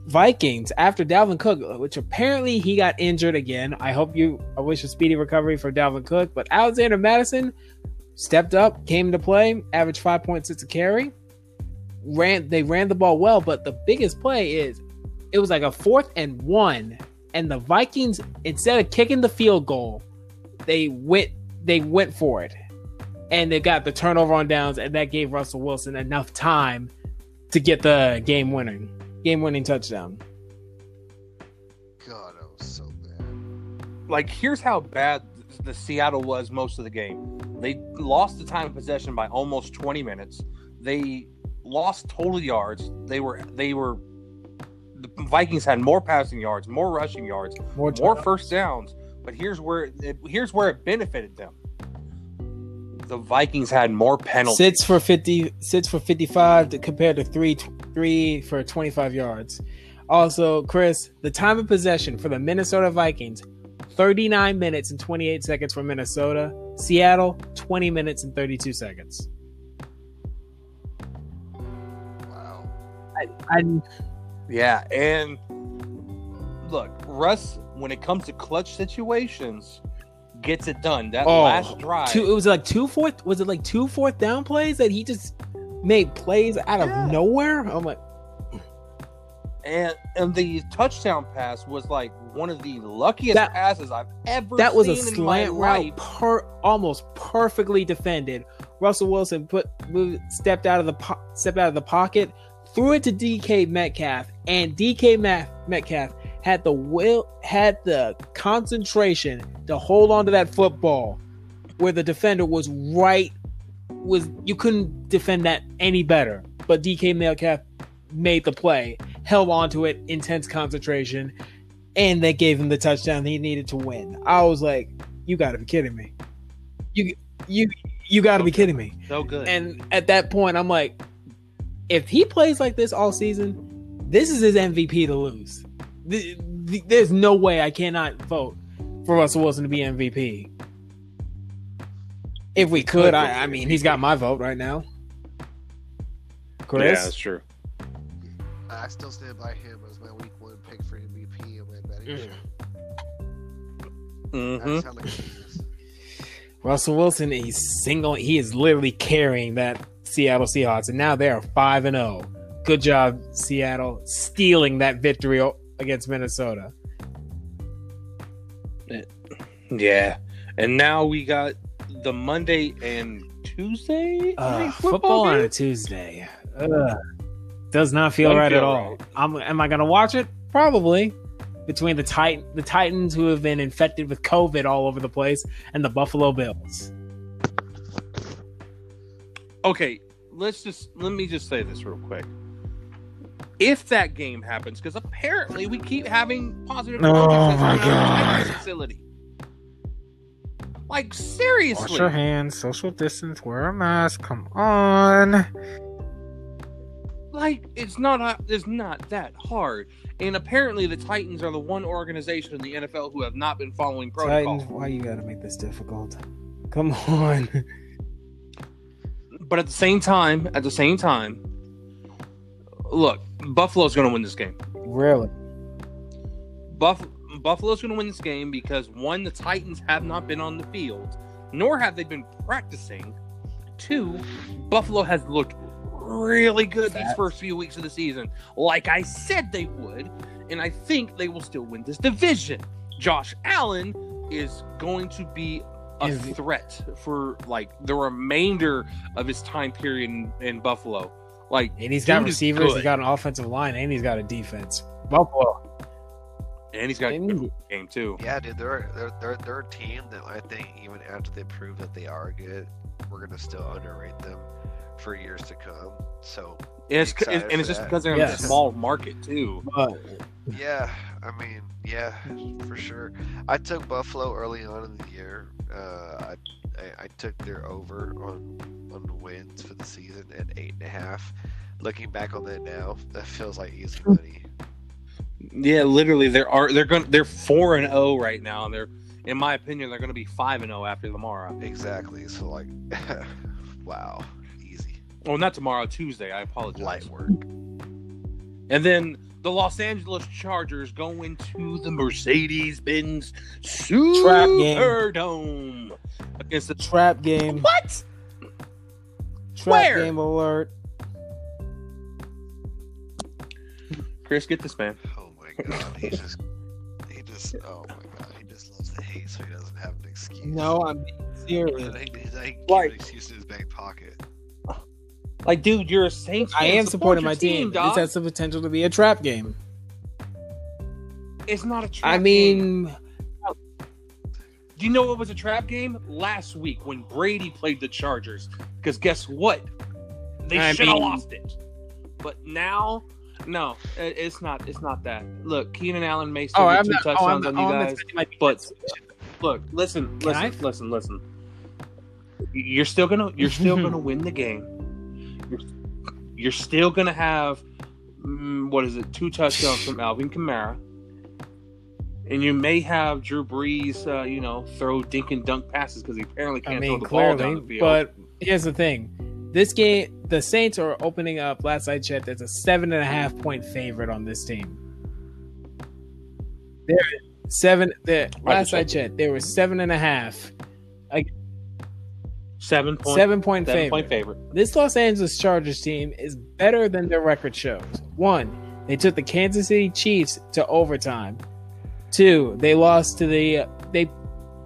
Vikings after Dalvin Cook, which apparently he got injured again. I hope you. I wish a speedy recovery for Dalvin Cook. But Alexander Mattison stepped up, came into play, averaged five point six a carry. Ran they ran the ball well, but the biggest play is it was like a fourth and one, and the Vikings instead of kicking the field goal, they went they went for it, and they got the turnover on downs, and that gave Russell Wilson enough time to get the game winning game winning touchdown. God, that was so bad. like here's how bad the Seattle was most of the game. They lost the time of possession by almost 20 minutes. They lost total yards. They were they were the Vikings had more passing yards, more rushing yards, More, more first downs. But here's where it, here's where it benefited them. The Vikings had more penalties. sits for fifty sits for fifty five to compared to three three for 25 yards. Also, Chris, the time of possession for the Minnesota Vikings 39 minutes and 28 seconds for Minnesota. Seattle, 20 minutes and 32 seconds. Wow. I, Yeah, and look, Russ, when it comes to clutch situations, gets it done. That Oh, last drive, two, it was like two fourth was it like two fourth down plays that he just made plays out of Yeah. nowhere? I'm like, and and the touchdown pass was like one of the luckiest That- passes I've ever. Seen. That was a slant route, per, almost perfectly defended. Russell Wilson put stepped out of the po- stepped out of the pocket, threw it to DK Metcalf, and DK Met- Metcalf had the will had the concentration to hold on to that football, where the defender was right was you couldn't defend that any better. But DK Metcalf made the play, held on to it, intense concentration, and they gave him the touchdown he needed to win. I was like, you got to be kidding me. You you you got to be kidding me. So good. And at that point, I'm like, if he plays like this all season, this is his MVP to lose. Th- th- There's no way I cannot vote for Russell Wilson to be MVP. If we could, could, I, I mean, he's got my vote right now. yeah, that's true. I still stand by him Mm. hmm That sound like a genius. Russell Wilson, he's single. He is literally carrying that Seattle Seahawks, and now they are five and zero. Good job, Seattle, stealing that victory against Minnesota. Yeah, and now we got the Monday and Tuesday Uh, night football on a? Tuesday Ugh. does not feel Doesn't right feel at all. right. I'm, am I going to watch it? Probably. Between the Titan, the Titans who have been infected with COVID all over the place, and the Buffalo Bills. Okay, let's just let me just say this real quick. If that game happens, because apparently we keep having positive. Oh my God. Facility. Like seriously. Wash your hands, social distance, wear a mask. Come on. like it's not uh, it's not that hard and apparently the titans are the one organization in the nfl who have not been following protocol Titans, why you got to make this difficult? Come on. but at the same time at the same time look buffalo's going to win this game really? Buff- buffalo's going to win this game because one the titans have not been on the field nor have they been practicing two buffalo has looked really good these first few weeks of the season. Like i said they would and i think they will still win this division. Josh allen is going to be a Is he- threat for like the remainder of his time period in, in buffalo. Like And he's got receivers, he's got an offensive line, and he's got a defense. Buffalo. and he's got a And- good game too. Yeah, dude, they're they're they're they're a team that I think even after they prove that they are good, we're gonna still underrate them for years to come. So and it's, excited and it's just that. because they're in a small market too But yeah, I mean, yeah, for sure. I took Buffalo early on in the year. Uh, I, I I took their over on on the wins for the season at eight and a half. Looking back on that now, that feels like easy money. Yeah, literally, there are they're going they're four and zero right now. And they're, in my opinion, they're going to be five and zero after tomorrow. Exactly. So like, wow, easy. Well, not tomorrow, Tuesday. I apologize. Light work. And then the Los Angeles Chargers go into the Mercedes-Benz Superdome against the trap game. what? Trap Where? game alert. Chris, get this man. Oh my god, he just, he just, oh my god, he just loves to hate, so he doesn't have an excuse. No, I'm being serious. He- he's like, Like- an excuse in his back pocket. Like, dude, you're a Saints. Fan. I am Support supporting my team. dog. This has the potential to be a trap game. It's not a trap. I game. mean, Do you know what was a trap game last week when Brady played the Chargers? Because guess what? They I should have lost it. But now, no, it's not. It's not that. Look, Keenan Allen may still oh, get I'm two not. Oh, touchdowns not. on Oh, you guys. defending my but- Look, listen, listen, listen, listen. You're still gonna, you're still gonna win the game. You're, still gonna have mm, what is it? Two touchdowns from Alvin Kamara. And you may have Drew Brees, uh, you know, throw dink and dunk passes because he apparently can't mean, throw the ball down the field. but here's the thing: this game, the Saints are opening up. Last I checked, there's a seven and a half point favorite on this team. There, seven. There, last I check. checked, there was seven and a half, seven point, seven point seven favorite. point favorite. This Los Angeles Chargers team is better than their record shows. One, they took the Kansas City Chiefs to overtime. Two, they lost to the they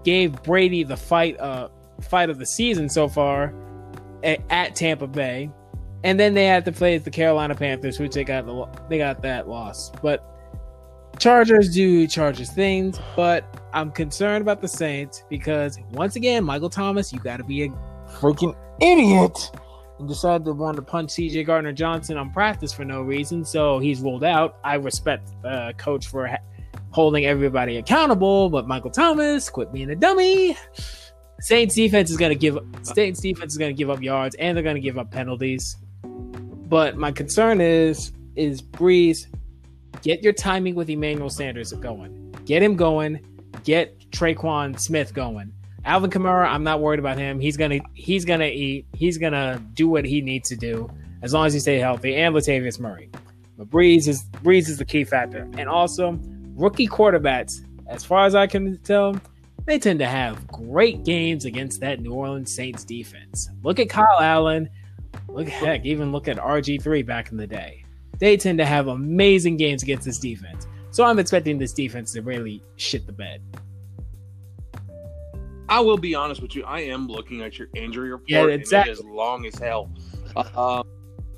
gave Brady the fight uh fight of the season so far at, at Tampa Bay. And then they had to play the Carolina Panthers, which they got the they got that loss. But Chargers do Chargers things, but I'm concerned about the Saints because once again, Michael Thomas, you got to be a freaking idiot and decide to want to punch CJ Gardner Johnson on practice for no reason, so he's ruled out. I respect the coach for ha- holding everybody accountable, but Michael Thomas, quit being a dummy. Saints defense is going to give Saints defense is going to give up yards and they're going to give up penalties. But my concern is is Brees get your timing with Emmanuel Sanders going. Get him going. Get Tre'Quan Smith going. Alvin Kamara, I'm not worried about him. He's gonna he's gonna eat. He's gonna do what he needs to do as long as he stay healthy. And Latavius Murray, but Brees is Brees is the key factor. And also rookie quarterbacks, as far as I can tell, they tend to have great games against that New Orleans Saints defense. Look at Kyle Allen. Look heck, even look at RG three back in the day. They tend to have amazing games against this defense. So I'm expecting this defense to really shit the bed. I will be honest with you. I am looking at your injury report. Yeah, and exactly. it is long as hell. Uh,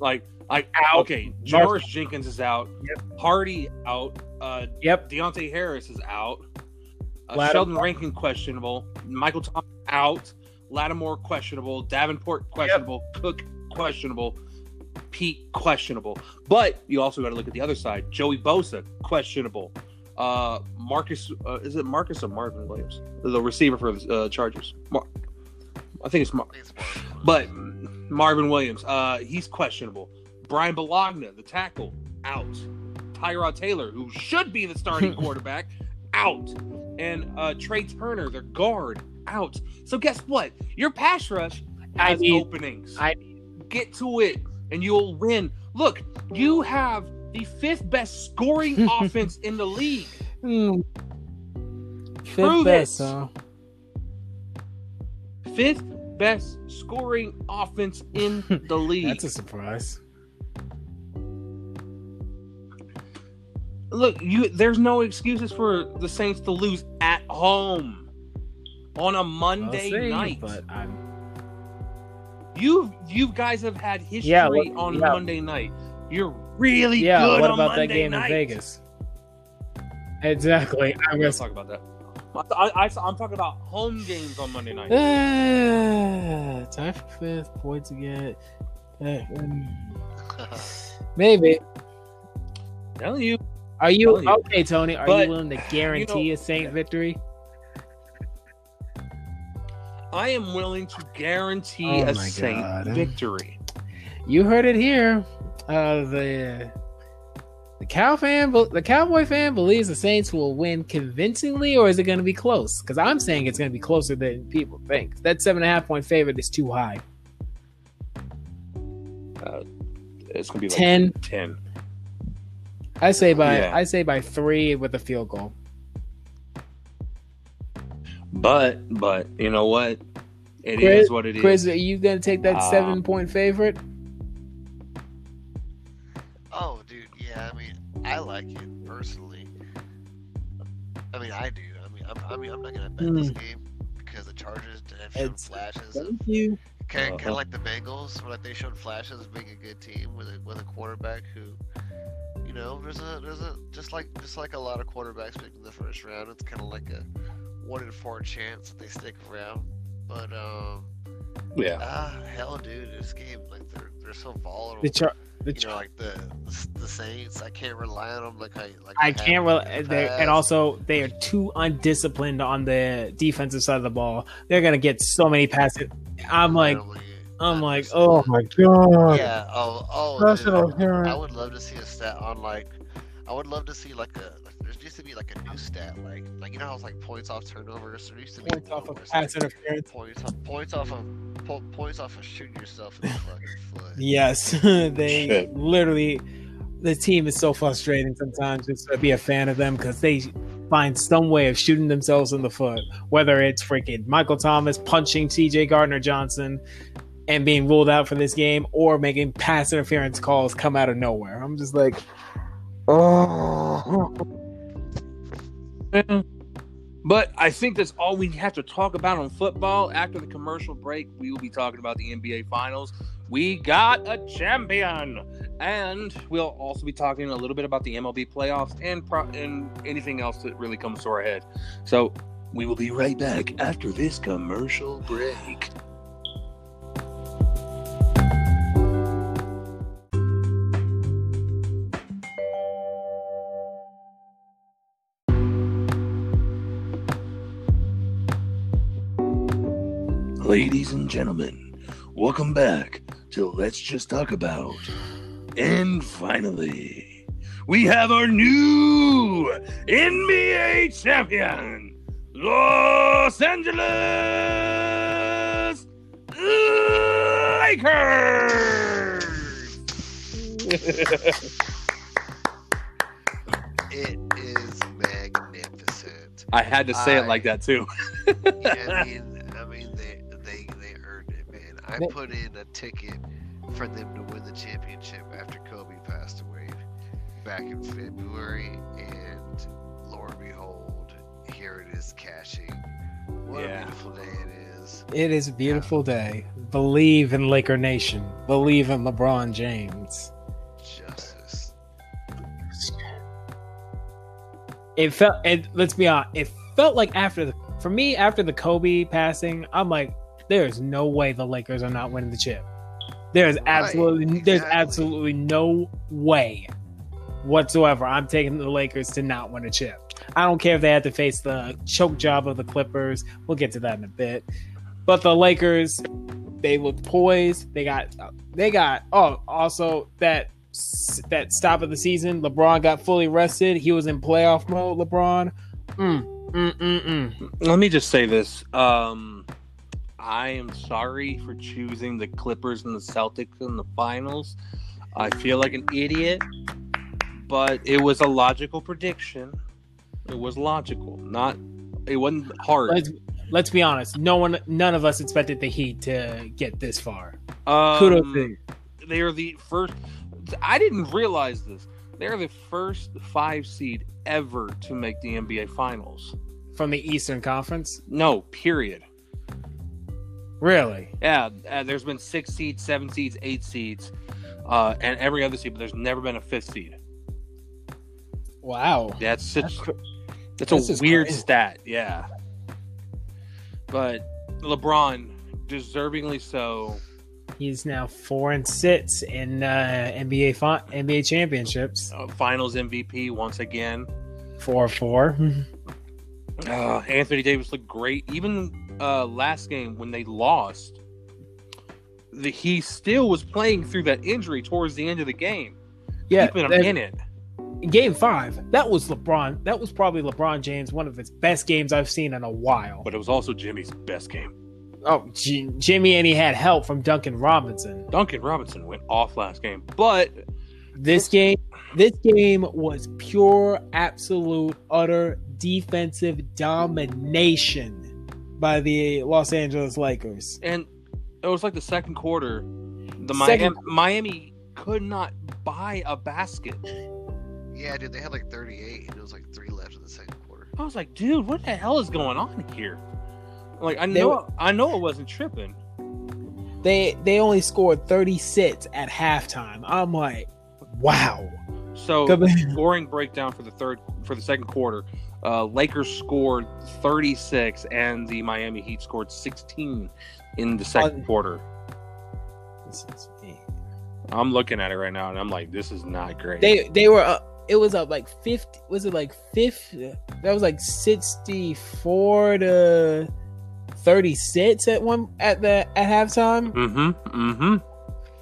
like, like okay, Janoris Jenkins is out. Yep. Hardy out. Uh, Yep. Deonte Harris is out. Uh, Lattimore- Sheldon Rankin questionable. Michael Thomas out. Lattimore questionable. Davenport questionable. Cook questionable. Pete questionable. But you also got to look at the other side. Joey Bosa questionable. Uh, Marcus uh, is it Marcus or Marvin Williams, the receiver for the uh, Chargers? Mar- I think it's Mar- but Marvin Williams, uh, he's questionable. Bryan Bulaga, the tackle, out. Tyrod Taylor, who should be the starting quarterback, out. And uh, Trai Turner, their guard, out. So guess what? Your pass rush I has need- openings. I Get to it, and you'll win. Look, you have the fifth best scoring offense in the league. hmm, fifth Prove best, it. huh? Fifth best scoring offense in the league. That's a surprise. Look, you there's no excuses for the Saints to lose at home on a Monday see, night. but I'm You you guys have had history Yeah, what- on yeah. Monday night. You're really yeah. good What about that game night. in Vegas? Exactly. I was. talk about that. I, I, I'm talking about home games on Monday night. Uh, time for fifth points again. Uh, maybe. telling you, Are you you. okay, Tony? Are But, you willing to guarantee a Saint yeah. victory? I am willing to guarantee Oh a Saint God. victory. You heard it here. Uh, the the cow fan, the Cowboy fan believes the Saints will win convincingly, or is it going to be close? Because I'm saying it's going to be closer than people think. That seven and a half point favorite is too high. It's gonna be like Ten. ten. I say by Yeah. I say by three with a field goal. But but you know what? It is Chris- what it is. Chris, are you going to take that Uh, seven point favorite? Oh, dude, yeah. I mean, I like it personally. I mean, I do. I mean, I'm, I mean, I'm not gonna bet this game because the Chargers did have shown It's- flashes. Of, Thank you. kind, kind Uh-huh. of like the Bengals, where like they showed flashes of being a good team with a with a quarterback who, you know, there's a there's a just like just like a lot of quarterbacks picked in the first round. It's kind of like a one in four chance that they stick around. But um, yeah. ah, hell, dude, this game like they're they're so volatile. The char- the you char- know, like the the Saints, I can't rely on them like I like I have can't rely, the and also they are too undisciplined on the defensive side of the ball. They're gonna get so many passes. I'm like, I'm like, oh my god. Yeah. Oh. Oh. Personal dude, appearance. I would love to see a stat on like. I would love to see like a. be like a new stat like like you know how it's like points off turnovers. There used to be Points one off of where it's, like, pass interference. points off points off of po- points off of shooting yourself in the fucking foot. Yes, they Shit. literally. The team is so frustrating sometimes just to be a fan of them because they find some way of shooting themselves in the foot. Whether it's freaking Michael Thomas punching T.J. Gardner Johnson and being ruled out for this game, or making pass interference calls come out of nowhere. I'm just like, oh. But I think that's all we have to talk about on football. After the commercial break, we will be talking about the NBA Finals. We got a champion, and we'll also be talking a little bit about the MLB playoffs and pro- and anything else that really comes to our head. So we will be right back after this commercial break. Ladies and gentlemen, welcome back to Let's Just Talk About. And finally, we have our new NBA champion, Los Angeles Lakers. It is magnificent. I had to say it I- like that too. Yeah, I mean, I put in a ticket for them to win the championship after Kobe passed away back in February, and lo and behold, here it is cashing. What Yeah. a beautiful day it is. It is a beautiful day. Believe in Laker Nation. Believe in LeBron James. Justice. It felt. And let's be honest. It felt like after the for me after the Kobe passing, I'm like, there is no way the Lakers are not winning the chip. There's absolutely there's exactly. absolutely no way whatsoever. I'm taking the Lakers to not win a chip. I don't care if they had to face the choke job of the Clippers. We'll get to that in a bit. But the Lakers, they look poised. They got they got oh also that that stop of the season, LeBron got fully rested. He was in playoff mode. LeBron, mm, mm, mm, mm. Let me just say this. Um, I am sorry for choosing the Clippers and the Celtics in the finals. I feel like an idiot, but it was a logical prediction. It was logical, not. It wasn't hard. Let's let's be honest. No one, none of us expected the Heat to get this far. Um, Kudos to. They are the first. I didn't realize this. They are the first five seed ever to make the NBA Finals. from the Eastern Conference. No, period. Really? Yeah, uh, there's been six seeds, seven seeds, eight seeds, uh, and every other seed, but there's never been a fifth seed. Wow. That's such. That's That's a weird crazy. stat. Yeah. But LeBron, deservingly so. He's now four and six in uh, NBA fi- NBA championships. Uh, finals MVP once again. Four four. Uh, Anthony Davis looked great. Even uh, last game when they lost, the, he still was playing through that injury towards the end of the game, yeah, keeping him in it. game five. That was LeBron. That was probably LeBron James, one of his best games I've seen in a while. But it was also Jimmy's best game. Oh, G- Jimmy, and he had help from Duncan Robinson. Duncan Robinson went off last game, but This game, this game was pure, absolute, utter defensive domination by the Los Angeles Lakers. and it was like the second quarter. The Second- Miami, Miami could not buy a basket. Yeah, dude, they had like 38, and it was like three left in the second quarter. I was like, dude, what the hell is going on here? Like, I know, were- I know, it wasn't tripping. They they only scored 36 at halftime. I'm like, wow. So Come- scoring breakdown for the third for the second quarter. Uh, Lakers scored 36 and the Miami Heat scored 16 in the second Un- quarter. This is me. I'm looking at it right now and I'm like, this is not great. They they were up. It was up like 50. Was it like 50? That was like 64 to 36 at one at the at halftime. Mm-hmm. Mm-hmm.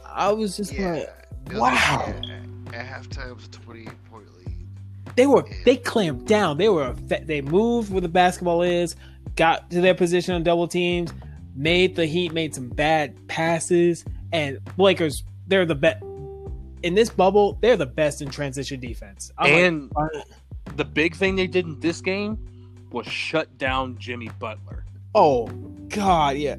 I was just Yeah. like, wow. At, at halftime, was a 28 point lead. They were they clamped down. They were they moved where the basketball is, got to their position on double teams, made the Heat made some bad passes, and Lakers they're the best in this bubble. They're the best in transition defense. I'm And uh, the big thing they did in this game was shut down Jimmy Butler. oh god, yeah,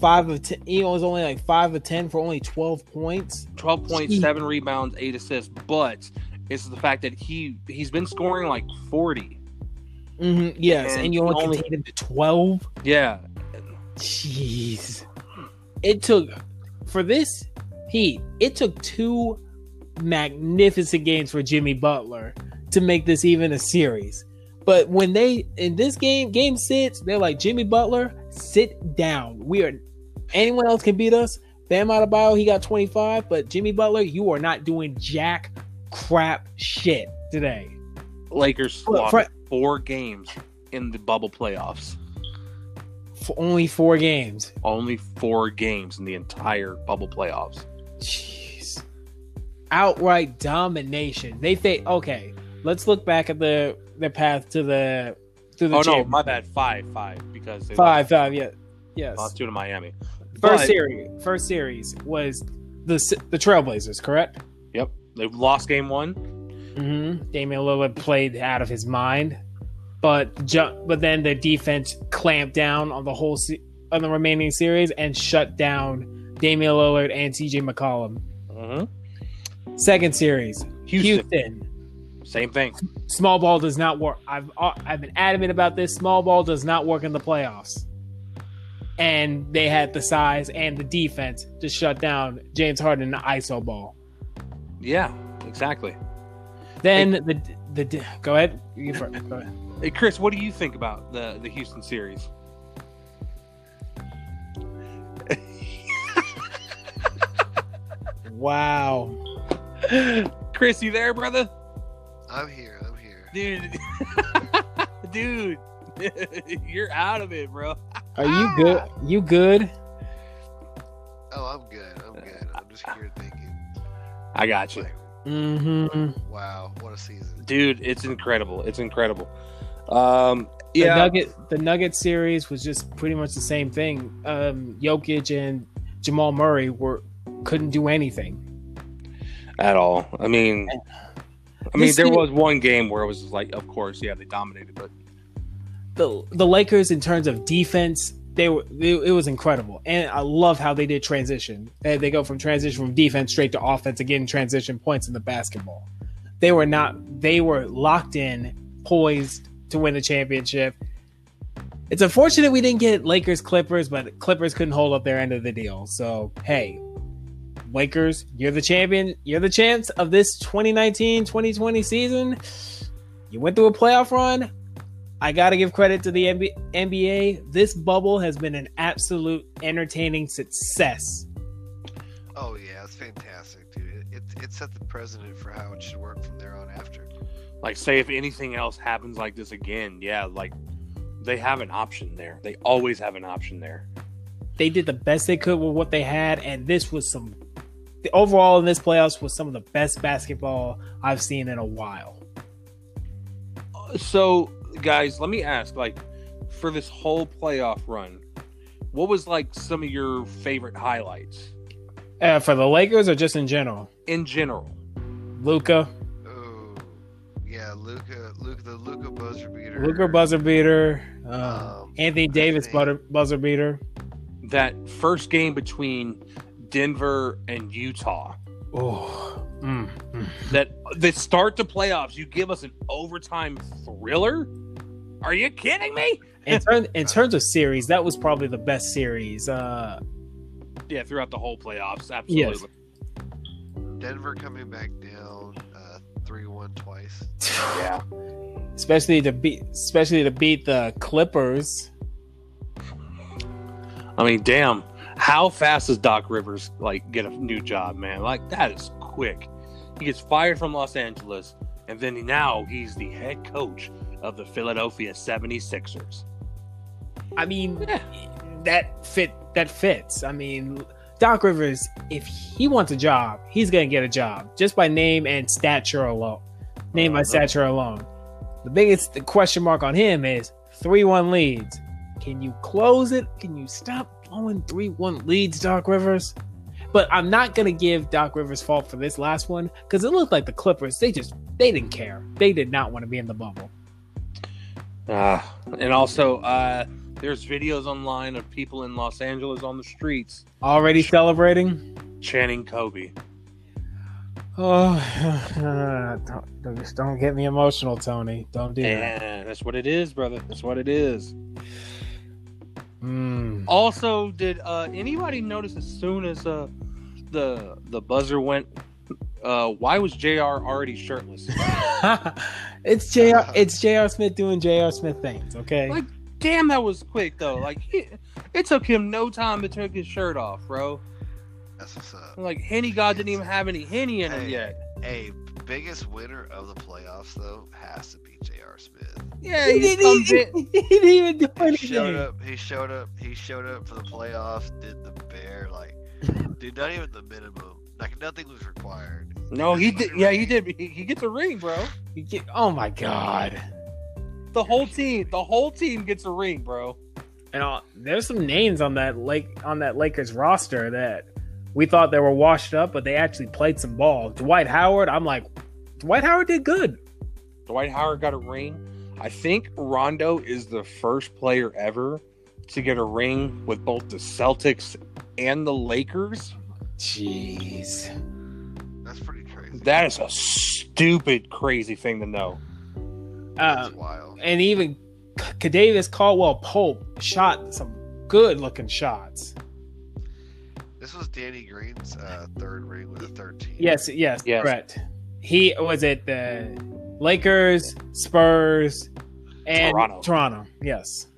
five of ten. He was only like five of ten for only twelve points. 12 points, 7 rebounds, 8 assists, but it's the fact that he he's been scoring like 40. hmm yes, And and, you only him to twelve. Yeah. Jeez. It took for this Heat, it took two magnificent games for Jimmy Butler to make this even a series. But when they in this game, game six, they're like, Jimmy Butler, sit down. We are anyone else can beat us. Bam Adebayo, he got 25, but Jimmy Butler, you are not doing jack crap shit today. Lakers lost Fre- four games in the bubble playoffs. For only four games. Only four games in the entire bubble playoffs. Jeez. Outright domination. They think okay, let's look back at the the path to the to the Oh no, my bad. Five, five because they five five yeah yes lost, lost two to Miami. first But- series first series was the the Trailblazers correct Yep, they lost game one. mm-hmm. Damian Lillard played out of his mind but ju- but then the defense clamped down on the whole se- on the remaining series and shut down Damian Lillard and TJ McCollum Mm-hmm. second series Houston, Houston same thing. small ball does not work. I've uh, I've been adamant about this. Small ball does not work in the playoffs, and they had the size and the defense to shut down James Harden in the ISO ball. Yeah, exactly. Then the the go ahead. You. Go ahead. Hey, Chris, what do you think about the the Houston series? Wow. Chris, you there, brother? I'm here. I'm here. Dude, dude, you're out of it, bro. Are you good? You good? Oh, I'm I got you, Mm-hmm. wow, what a season. dude. It's incredible. It's incredible. Um, The yeah, Nugget the Nugget series was just pretty much the same thing. Um, Jokic and Jamal Murray were couldn't do anything. at all. I mean, I mean, This there was one game where it was like, of course, yeah, they dominated, but the the Lakers in terms of defense, they were it was incredible, and I love how they did transition. They, they go from transition from defense straight to offense again, transition points in the basketball. They were not they were locked in, poised to win the championship. It's unfortunate we didn't get Lakers Clippers, but Clippers couldn't hold up their end of the deal. So hey, Lakers, you're the champion. You're the champs of this 2019-2020 season. You went through a playoff run. I got to give credit to the NBA, NBA. This bubble has been an absolute entertaining success. Oh yeah, it's fantastic, dude. It, it, it set the precedent for how it should work from there on after. like, say if anything else happens like this again, yeah, like they have an option there. They always have an option there. They did the best they could with what they had, and this was some. The overall in this playoffs was some of the best basketball I've seen in a while. Uh, so, guys, let me ask, like, for this whole playoff run, what was like some of your favorite highlights Uh, for the Lakers or just in general, in general? Luka, Oh, yeah, Luka, Luka, the Luka buzzer beater. Luka buzzer beater, uh, Um, Anthony Davis Anthony- butter, buzzer beater. That first game between Denver and Utah. Oh, mm, mm. That the start to playoffs, you give us an overtime thriller? Are you kidding me? in, term, in terms of series, that was probably the best series. Uh, Yeah, throughout the whole playoffs, absolutely. Denver coming back down uh, three one twice. Yeah. especially to beat, especially to beat the Clippers. I mean, damn. How fast does Doc Rivers like get a new job, man? Like that is quick. He gets fired from Los Angeles, and then now he's the head coach of the Philadelphia 76ers. I mean, Yeah. that fit that fits. I mean, Doc Rivers, if he wants a job, he's gonna get a job just by name and stature alone. Name by Uh-huh. stature alone. The biggest question mark on him is three-one leads. Can you close it? Can you stop blowing three-one leads, Doc Rivers? But I'm not gonna give Doc Rivers fault for this last one because it looked like the Clippers. They just they didn't care. They did not want to be in the bubble. Uh, and also, uh, there's videos online of people in Los Angeles on the streets Already celebrating. chanting Kobe. Oh, don't, don't- just don't get me emotional, Tony. Don't do that. Yeah, that's what it is, brother. That's what it is. Mm. Also, did uh, anybody notice as soon as uh, the the buzzer went, uh, why was Jr. already shirtless? it's Jr. It's Jr. Smith doing Jr. Smith things. Okay. Like- Damn, that was quick though. Like he, it took him no time to take his shirt off, bro. That's what's up. Like Henny God didn't even have any Henny in him yet. Hey, biggest winner of the playoffs though has to be J.R. Smith. Yeah, he, he didn't, comes he, didn't even do anything. He showed up. He showed up. He showed up for the playoffs. Did the bear like, dude? Not even the minimum. Like nothing was required. No, he did. Yeah, he did. He, he gets a ring, bro. You get- oh my god. The whole team, the whole team gets a ring, bro. And uh, there's some names on that Lake on that Lakers roster that we thought they were washed up, but they actually played some ball. Dwight Howard, I'm like, Dwight Howard did good. Dwight Howard got a ring. I think Rondo is the first player ever to get a ring with both the Celtics and the Lakers. Jeez. That's pretty crazy. That is a stupid, crazy thing to know. That's Um, wild. and even Kentavious Caldwell Pope shot some good looking shots. This was Danny Green's uh, third ring with a 13. Yes, yes, Yes. correct. He was it the Lakers, Spurs, and Toronto. Toronto. Yes.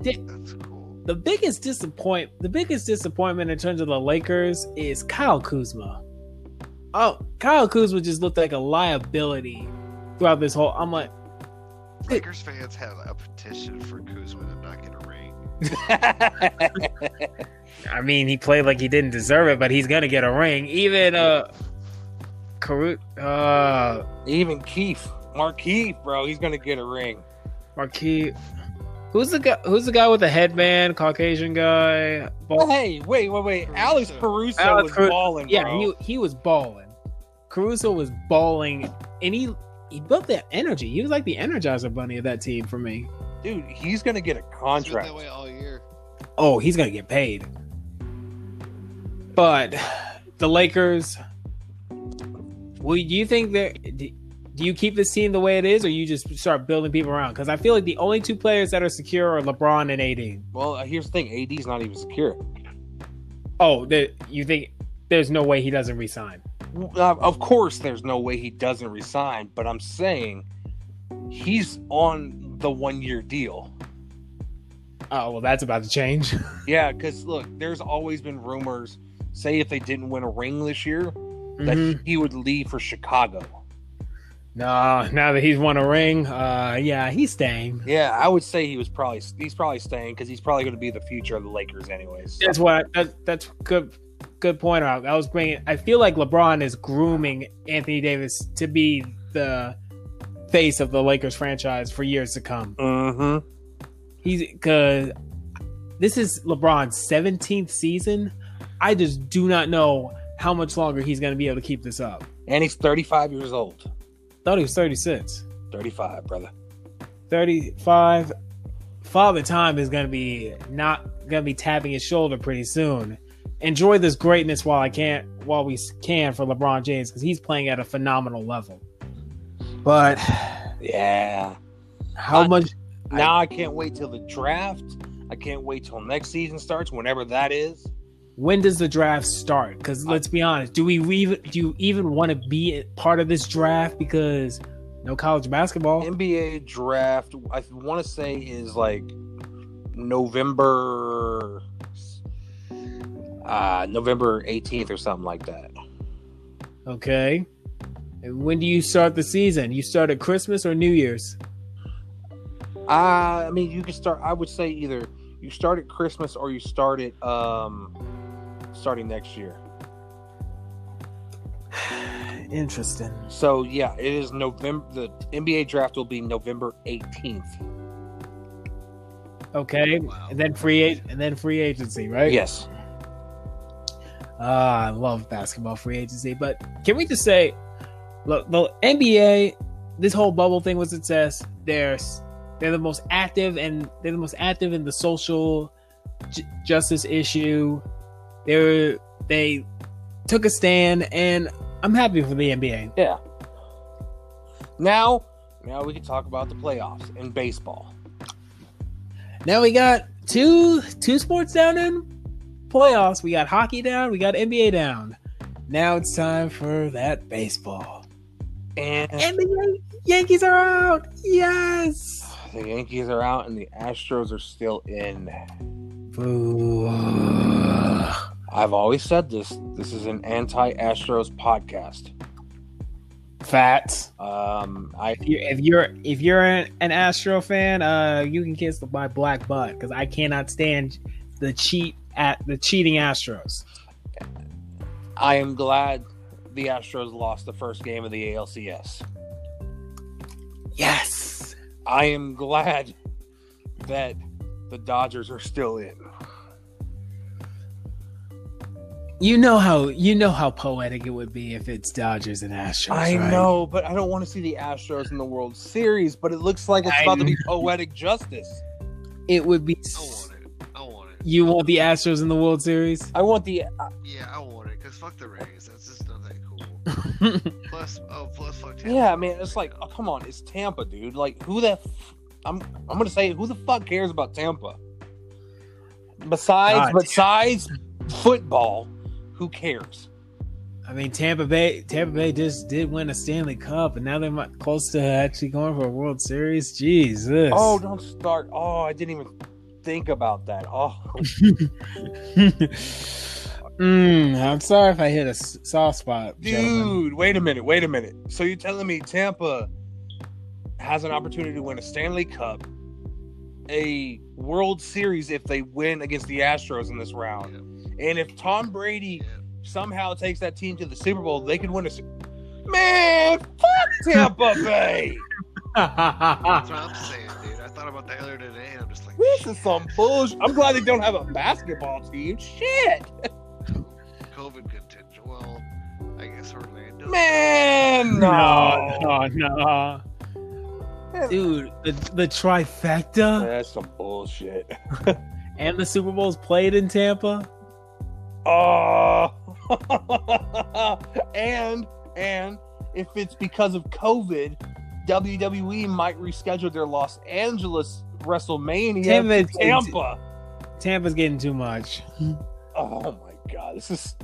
That's cool. The biggest disappoint the biggest disappointment in terms of the Lakers is Kyle Kuzma. Oh, Kyle Kuzma just looked like a liability throughout this whole I'm like, Lakers fans have a petition for Kuzma to not get a ring. I mean, he played like he didn't deserve it, but he's gonna get a ring. Even uh Caru- uh Even Keith, Markeith, bro, he's gonna get a ring. Marquis Who's the guy who's the guy with the headband, Caucasian guy? Ball- Hey, wait, wait, wait. Alex Caruso Alex was Caruso- balling, yeah, bro. he he was balling. Caruso was balling and he he built that energy. He was like the energizer bunny of that team for me. Dude, he's gonna get a contract. that way all year. Oh, he's gonna get paid. But the Lakers, well, do you think that do you keep this team the way it is, or you just start building people around? Because I feel like the only two players that are secure are LeBron and AD. Well, uh, here's the thing: AD's not even secure. Oh, the, you think there's no way he doesn't resign? Uh, of course, there's no way he doesn't resign, but I'm saying he's on the one-year deal. Oh, well, that's about to change. Yeah, because look, there's always been rumors. Say if they didn't win a ring this year, that Mhm. he would leave for Chicago. No, now that he's won a ring, uh, yeah, he's staying. Yeah, I would say he was probably he's probably staying because he's probably going to be the future of the Lakers, anyways. That's what that, that's good. Good point out. I was bringing. I feel like LeBron is grooming Anthony Davis to be the face of the Lakers franchise for years to come. Mm-hmm. He's because this is LeBron's 17th season. I just do not know how much longer he's going to be able to keep this up. And he's 35 years old. Thought he was 36. 35, brother. 35 father time is going to be not going to be tapping his shoulder pretty soon enjoy this greatness while i can't while we can for lebron james because he's playing at a phenomenal level but Yeah. how I- much Now I can't wait till the draft. I can't wait till next season starts, whenever that is. When does the draft start because let's be honest do we even do you even want to be a part of this draft because no college basketball NBA draft, I want to say is like November, uh, November 18th or something like that. okay and when do you start the season you start at christmas or new year's Uh, I mean, you can start. I would say either you start at Christmas or you start it um starting next year. Interesting. So yeah, it is November. The NBA draft will be November 18th. Okay, Wow. and then free ag- and then free agency, right? Yes. Ah, I love basketball free agency, but can we just say, look, the NBA, this whole bubble thing was success. They're they're the most active and they're the most active in the social j- justice issue. They were, they took a stand, and I'm happy for the NBA. Yeah. Now, now we can talk about the playoffs in baseball. Now we got two two sports down in playoffs. We got hockey down. We got NBA down. Now it's time for that baseball. And And the Yan- Yankees are out. Yes. the Yankees are out and the Astros are still in. Boo. I've always said this. This is an anti-Astros podcast. Facts. Um, I If you're if you're, an, an Astro fan, uh, you can kiss my black butt because I cannot stand the cheat at the cheating Astros. I am glad the Astros lost the first game of the ALCS. Yes. I am glad that the Dodgers are still in. You know how you know how poetic it would be if it's Dodgers and Astros. I right? know, but I don't want to see the Astros in the World Series. But it looks like it's I about to be poetic justice. it would be. I want it. I want it. You want the Astros in the World Series? I want the uh, Yeah, I want it. Cause fuck the Rays. That's just not that cool. Plus, oh, plus fuck Tampa. yeah, man. It's like, oh, come on, it's Tampa, dude. Like, who the? F- I'm I'm gonna say, who the fuck cares about Tampa? Besides, God. besides football, who cares? I mean, Tampa Bay. Tampa Bay just did win a Stanley Cup, and now they're mu- close to actually going for a World Series. Jesus. Oh, don't start. Oh, I didn't even think about that. Oh, mm, I'm sorry if I hit a soft spot, gentlemen. dude, wait a minute, wait a minute. So you're telling me Tampa has an opportunity to win a Stanley Cup, a World Series if they win against the Astros in this round, and if Tom Brady somehow takes that team to the Super Bowl, they could win a. Su- Man, fuck Tampa Bay. That's what I'm saying, dude. I thought about that earlier today, and I'm just like, This is some bullshit. I'm glad they don't have a basketball team. Shit, COVID contingent. Well, I guess Orlando. man, no, no, no, no. Dude, the, the trifecta That's some bullshit. and the Super Bowl's played in Tampa. Oh, and and if it's because of COVID, WWE might reschedule their Los Angeles WrestleMania Tampa- Tampa. Tampa's getting too much. Oh my god, this is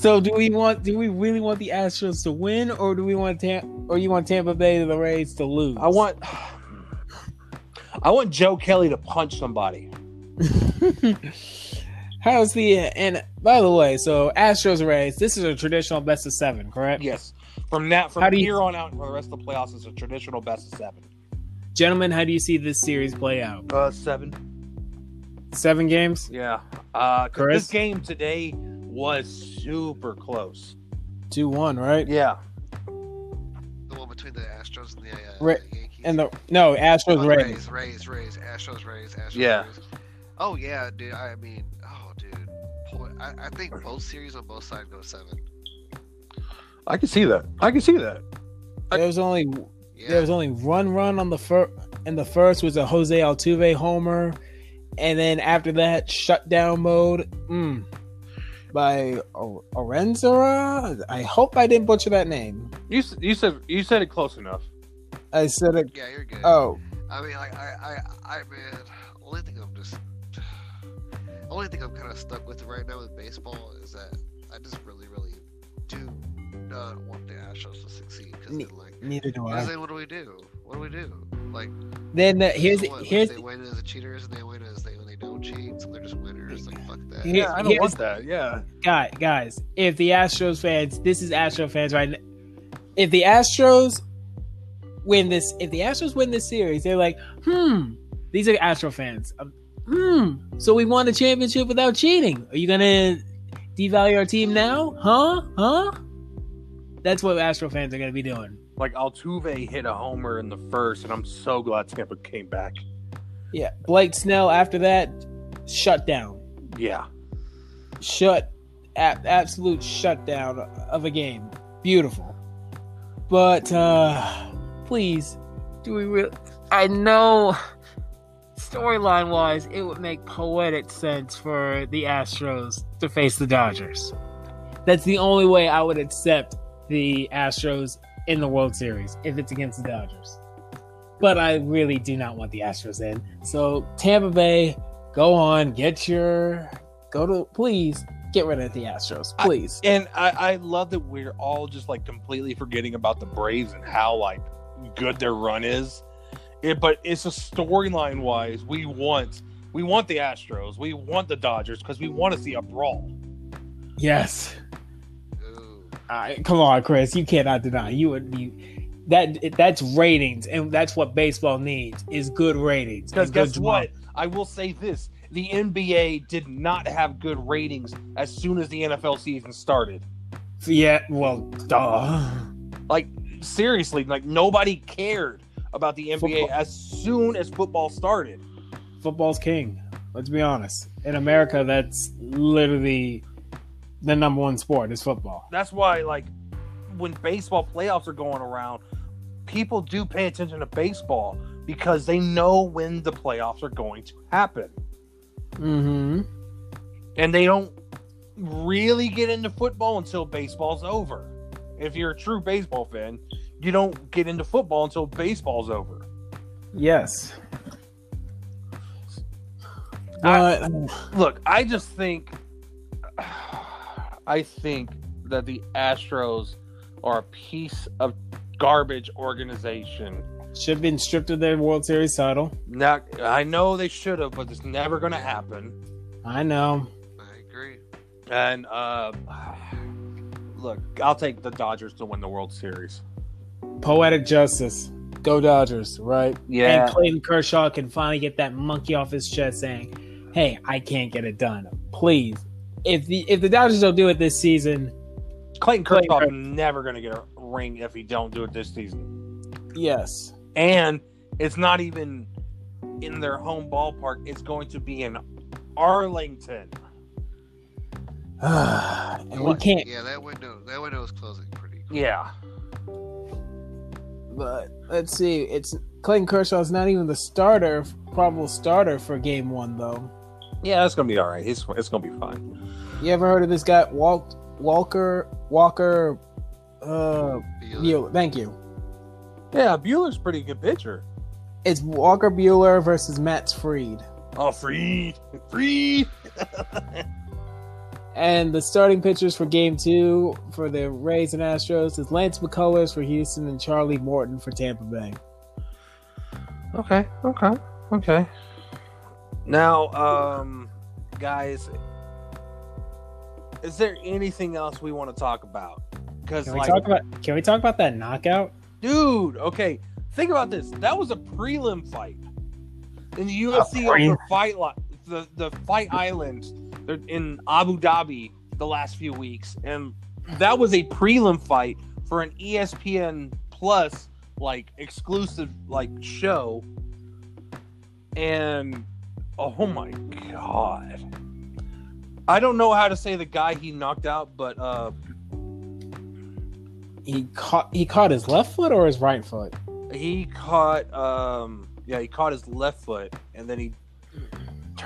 So do we want? Do we really want the Astros to win, or do we want Tam- or you want Tampa Bay to the Rays to lose? I want I want Joe Kelly to punch somebody. How's the and by the way, so Astros Rays, this is a traditional best of seven, correct? Yes. From that from How do you- here on out for the rest of the playoffs, it's a traditional best of seven. Gentlemen, how do you see this series play out? Uh seven. Seven games, Yeah. Uh 'cause Chris? this game today was super close. two one, right? Yeah. The one between the Astros and the uh, Ra- Yankees. And the no Astros Oh, Rays. Rays, Rays, Rays, Astros, Rays, Astros, Yeah. Rays. Oh yeah, dude. I mean, dude. I, I think both series on both sides go seven. I can see that. I can see that. There was only Yeah. there was only one run on the first, and the first was a Jose Altuve homer, and then after that shutdown mode. Mm, by O- Orenzara. I hope I didn't butcher that name. You you said you said it close enough. I said it. yeah, you're good. Oh, I mean, like, I, I, I, man, only thing I'm just, only thing I'm kind of stuck with right now with baseball is that I just really, really do not want the Astros to succeed because Ne- then, like, neither do I. then what do we do? What do we do? Like, Then uh, here's what, like, here's they win as a cheaters and they win as they when they don't cheat, so they're just winners. Like, fuck that. Yeah, I don't here's- want that. Yeah. guy guys. If the Astros fans, this is Astro fans right now. If the Astros win this, if the Astros win this series, they're like, hmm. These are Astro fans. Um, Hmm. So we won the championship without cheating. Are you gonna devalue our team now? Huh? Huh? That's what Astro fans are gonna be doing. Like Altuve hit a homer in the first, and I'm so glad Tampa came back. Yeah. Blake Snell after that, shut down. Yeah. Shut a- absolute shutdown of a game. Beautiful. But uh please, do we really I know storyline wise it would make poetic sense for the Astros to face the Dodgers. That's the only way I would accept the Astros in the World Series if it's against the Dodgers. But I really do not want the Astros in. So Tampa Bay, go on, get your go to please get rid of the Astros, I- please. And I, I love that we're all just like completely forgetting about the Braves and how like good their run is. It, but it's a storyline wise, we want we want the Astros, we want the Dodgers because we want to see a brawl. yes. Ooh. I- come on, Chris. You cannot deny. You would be that. That's ratings, and that's what baseball needs is good ratings. Because and good guess what? I will say this: the NBA did not have good ratings as soon as the NFL season started. Yeah. Well, duh. Like seriously, like nobody cared about the NBA Football. as soon as football started. Football's king. Let's be honest. In America, that's literally the number one sport is football. That's why, like, when baseball playoffs are going around, people do pay attention to baseball because they know when the playoffs are going to happen, Mm-hmm. and they don't really get into football until baseball's over. If you're a true baseball fan, you don't get into football until baseball's over. Yes. I- But Look, I just think, I think that the Astros are a piece of garbage organization. should have been stripped of their World Series title. Not, I know they should have, but it's never going to happen. I know. I agree. And uh, look, I'll take the Dodgers to win the World Series. Poetic justice. Go Dodgers, right? Yeah. And Clayton Kershaw can finally get that monkey off his chest saying, Hey, I can't get it done. Please. If the if the Dodgers don't do it this season, Clayton Clayton Kershaw Ker- is never going to get a ring if he don't do it this season. yes. And it's not even in their home ballpark. It's going to be in Arlington. and we can't Yeah, that window that window is closing pretty quick. Yeah. But let's see. It's Clayton Kershaw's not even the starter, probable starter for game one though. Yeah, that's going to be all right. It's, it's going to be fine. You ever heard of this guy Walt Walker Walker uh Buehler. Buehler. Thank you. Yeah, Buehler's pretty good pitcher. It's Walker Buehler versus Matt Fried. Oh, free. Free. And the starting pitchers for game two for the Rays and Astros is Lance McCullers for Houston and Charlie Morton for Tampa Bay. Okay, okay, okay. Now, um, guys, is there anything else we want to talk about? Because, Can we like, talk about can we talk about that knockout? dude, okay, think about this. That was a prelim fight in the UFC prelim. over fight li- the the fight island they're in Abu Dhabi the last few weeks, and that was a prelim fight for an ESPN Plus like exclusive like show. And oh my god. I don't know how to say the guy he knocked out, but uh He caught he caught his left foot or his right foot? he caught um yeah he caught his left foot and then he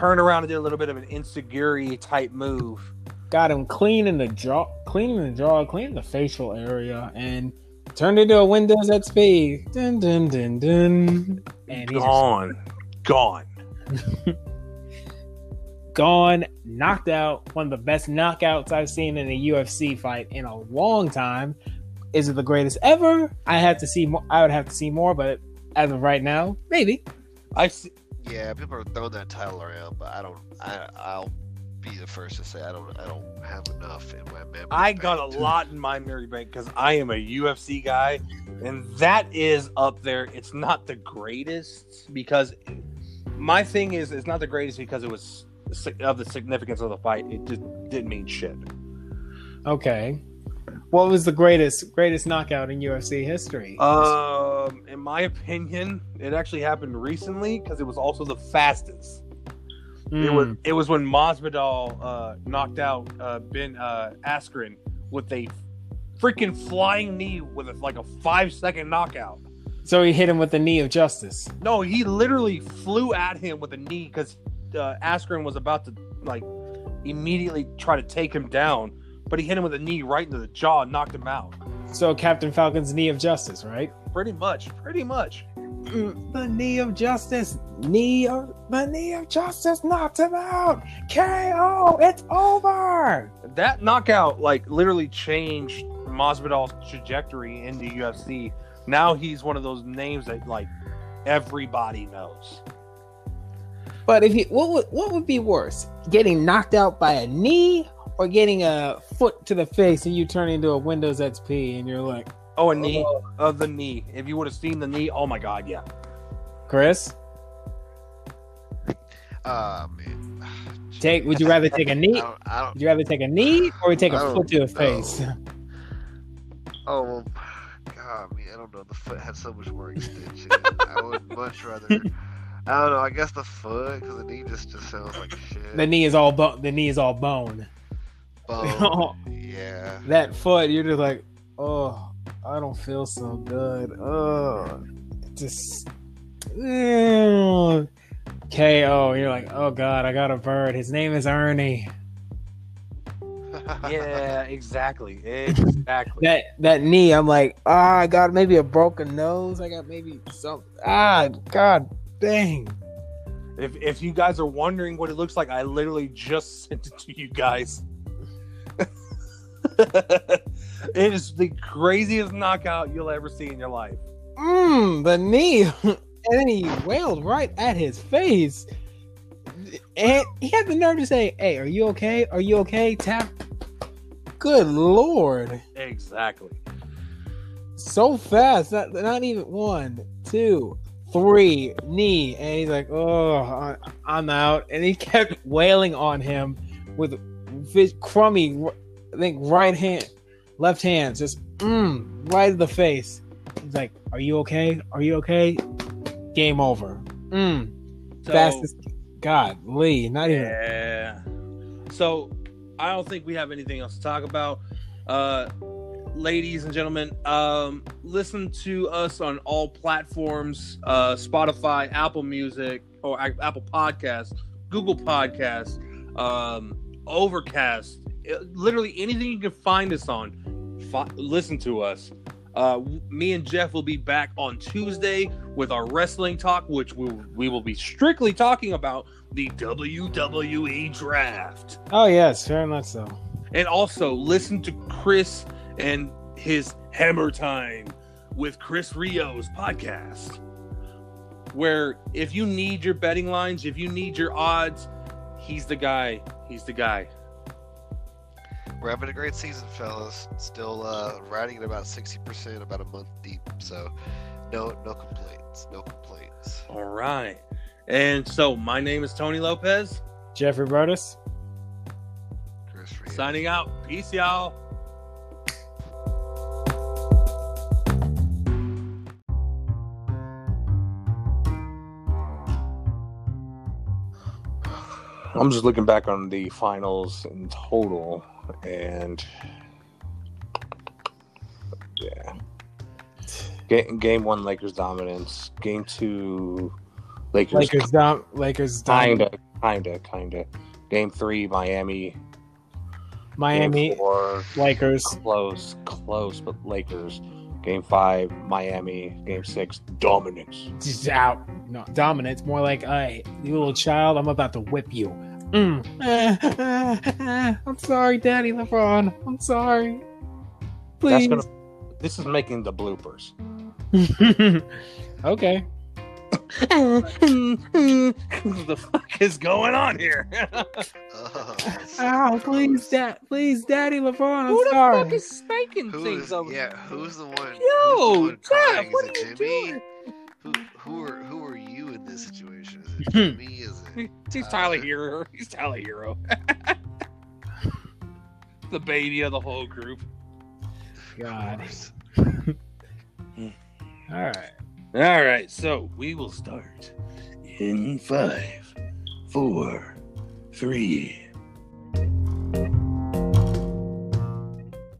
turned around and did a little bit of an insecurity type move Got him clean in the jaw, clean in the jaw, clean in the facial area, and turned into a Windows XP. Dun dun dun dun. And he's gone gone gone, knocked out. One of the best knockouts I've seen in a UFC fight in a long time. Is it the greatest ever? I have to see more. I would have to see more, but as of right now, maybe. i see Yeah, people are throwing that title around, but I don't. I I'll be the first to say I don't. I don't have enough in my memory. i got a bank to- lot in my memory bank because i am a ufc guy and that is up there it's not the greatest because my thing is, it's not the greatest because it was of the significance of the fight. It just didn't mean shit. Okay. What was the greatest greatest knockout in UFC history? Um, in my opinion, it actually happened recently because it was also the fastest. It was Mm. it was when Masvidal uh, knocked out uh, Ben uh, Askren with a freaking flying knee with a, like a five second knockout. So he hit him with the knee of justice. No, he literally flew at him with a knee because uh, Askren was about to like immediately try to take him down, but he hit him with a knee right into the jaw and knocked him out. So Captain Falcon's knee of justice, right? Pretty much, pretty much. Mm, The knee of justice, knee of the knee of justice knocked him out. KO, it's over. That knockout like literally changed Masvidal's trajectory in the UFC. Now he's one of those names that like everybody knows. But if you, what would what would be worse, getting knocked out by a knee or getting a foot to the face and you turn into a Windows XP and you're like, Oh, a knee of the knee. If you would have seen the knee, oh my god, yeah. Chris, Ah man. take would you rather take a knee? don't, I don't. Would you rather take a knee or take a foot to the don't face? Oh well, God, man, I don't know. The foot had so much more extension. I would much rather. I don't know. I guess the foot, because the knee just just sounds like shit. The knee is all bone. The knee is all bone. Bone. yeah. That foot, you're just like, oh, I don't feel so good. Oh, just Ew. KO. You're like, oh god, I got a bird. His name is Ernie. Yeah, exactly. Exactly. That that knee, I'm like, ah, I got maybe a broken nose. I got maybe some. Ah, god, dang. If if you guys are wondering what it looks like, I literally just sent it to you guys. it is the craziest knockout you'll ever see in your life. Mmm, the knee. and then he wailed right at his face. And he had the nerve to say, Hey, are you okay? Are you okay? Tap. Good lord. Exactly. So fast. Not, not even one, two, three, knee. And he's like, Oh, I- I'm out. And he kept wailing on him with crummy, I think, right hand, left hand, just mm, right in the face. He's like, Are you okay? Are you okay? Game over. Mm, So, fastest. God, Lee, not even. Yeah. So I don't think we have anything else to talk about. Uh ladies and gentlemen, um listen to us on all platforms, uh Spotify, Apple Music, or Apple Podcasts, Google Podcasts, um Overcast, uh, literally anything you can find us on. Fi- listen to us. Uh, me and Jeff will be back on Tuesday with our wrestling talk, which we, we will be strictly talking about the WWE draft. Oh, yes, very much so. And also listen to Chris and his Hammer Time with Chris Rios podcast. Where if you need your betting lines, if you need your odds, he's the guy. He's the guy. We're having a great season, fellas. Still uh, riding at about sixty percent, about a month deep. So, no, no complaints. No complaints. All right. And so my name is Tony Lopez, Jeffrey Burtis. Chris Rios. signing out. Peace, y'all. I'm just looking back on the finals in total, and yeah, game, game one Lakers dominance. Game two Lakers, Lakers dom- Lakers kinda, kinda, kinda. Game three Miami. Miami Game four Lakers. close, close, but Lakers. Game five Miami. Game six dominance. Just out. No, dominance. More like, hey, you little child, I'm about to whip you. Mm. I'm sorry, Daddy LeBron. I'm sorry. Please. gonna. This is making the bloopers. okay. What the fuck is going on here? Oh, please, Dad. Please, Daddy LeBron. I'm Who the sorry. fuck is spanking Who things is, over yeah, who's the one? who's Yo, the one crying? Jeff, what is are it you Jimmy? doing? Who, who are who are you in this situation? Is to me hmm. is it? He's Tyler Herro. He's Tyler Herro. the baby of the whole group. God. All right. All right, so we will start in five, four, three.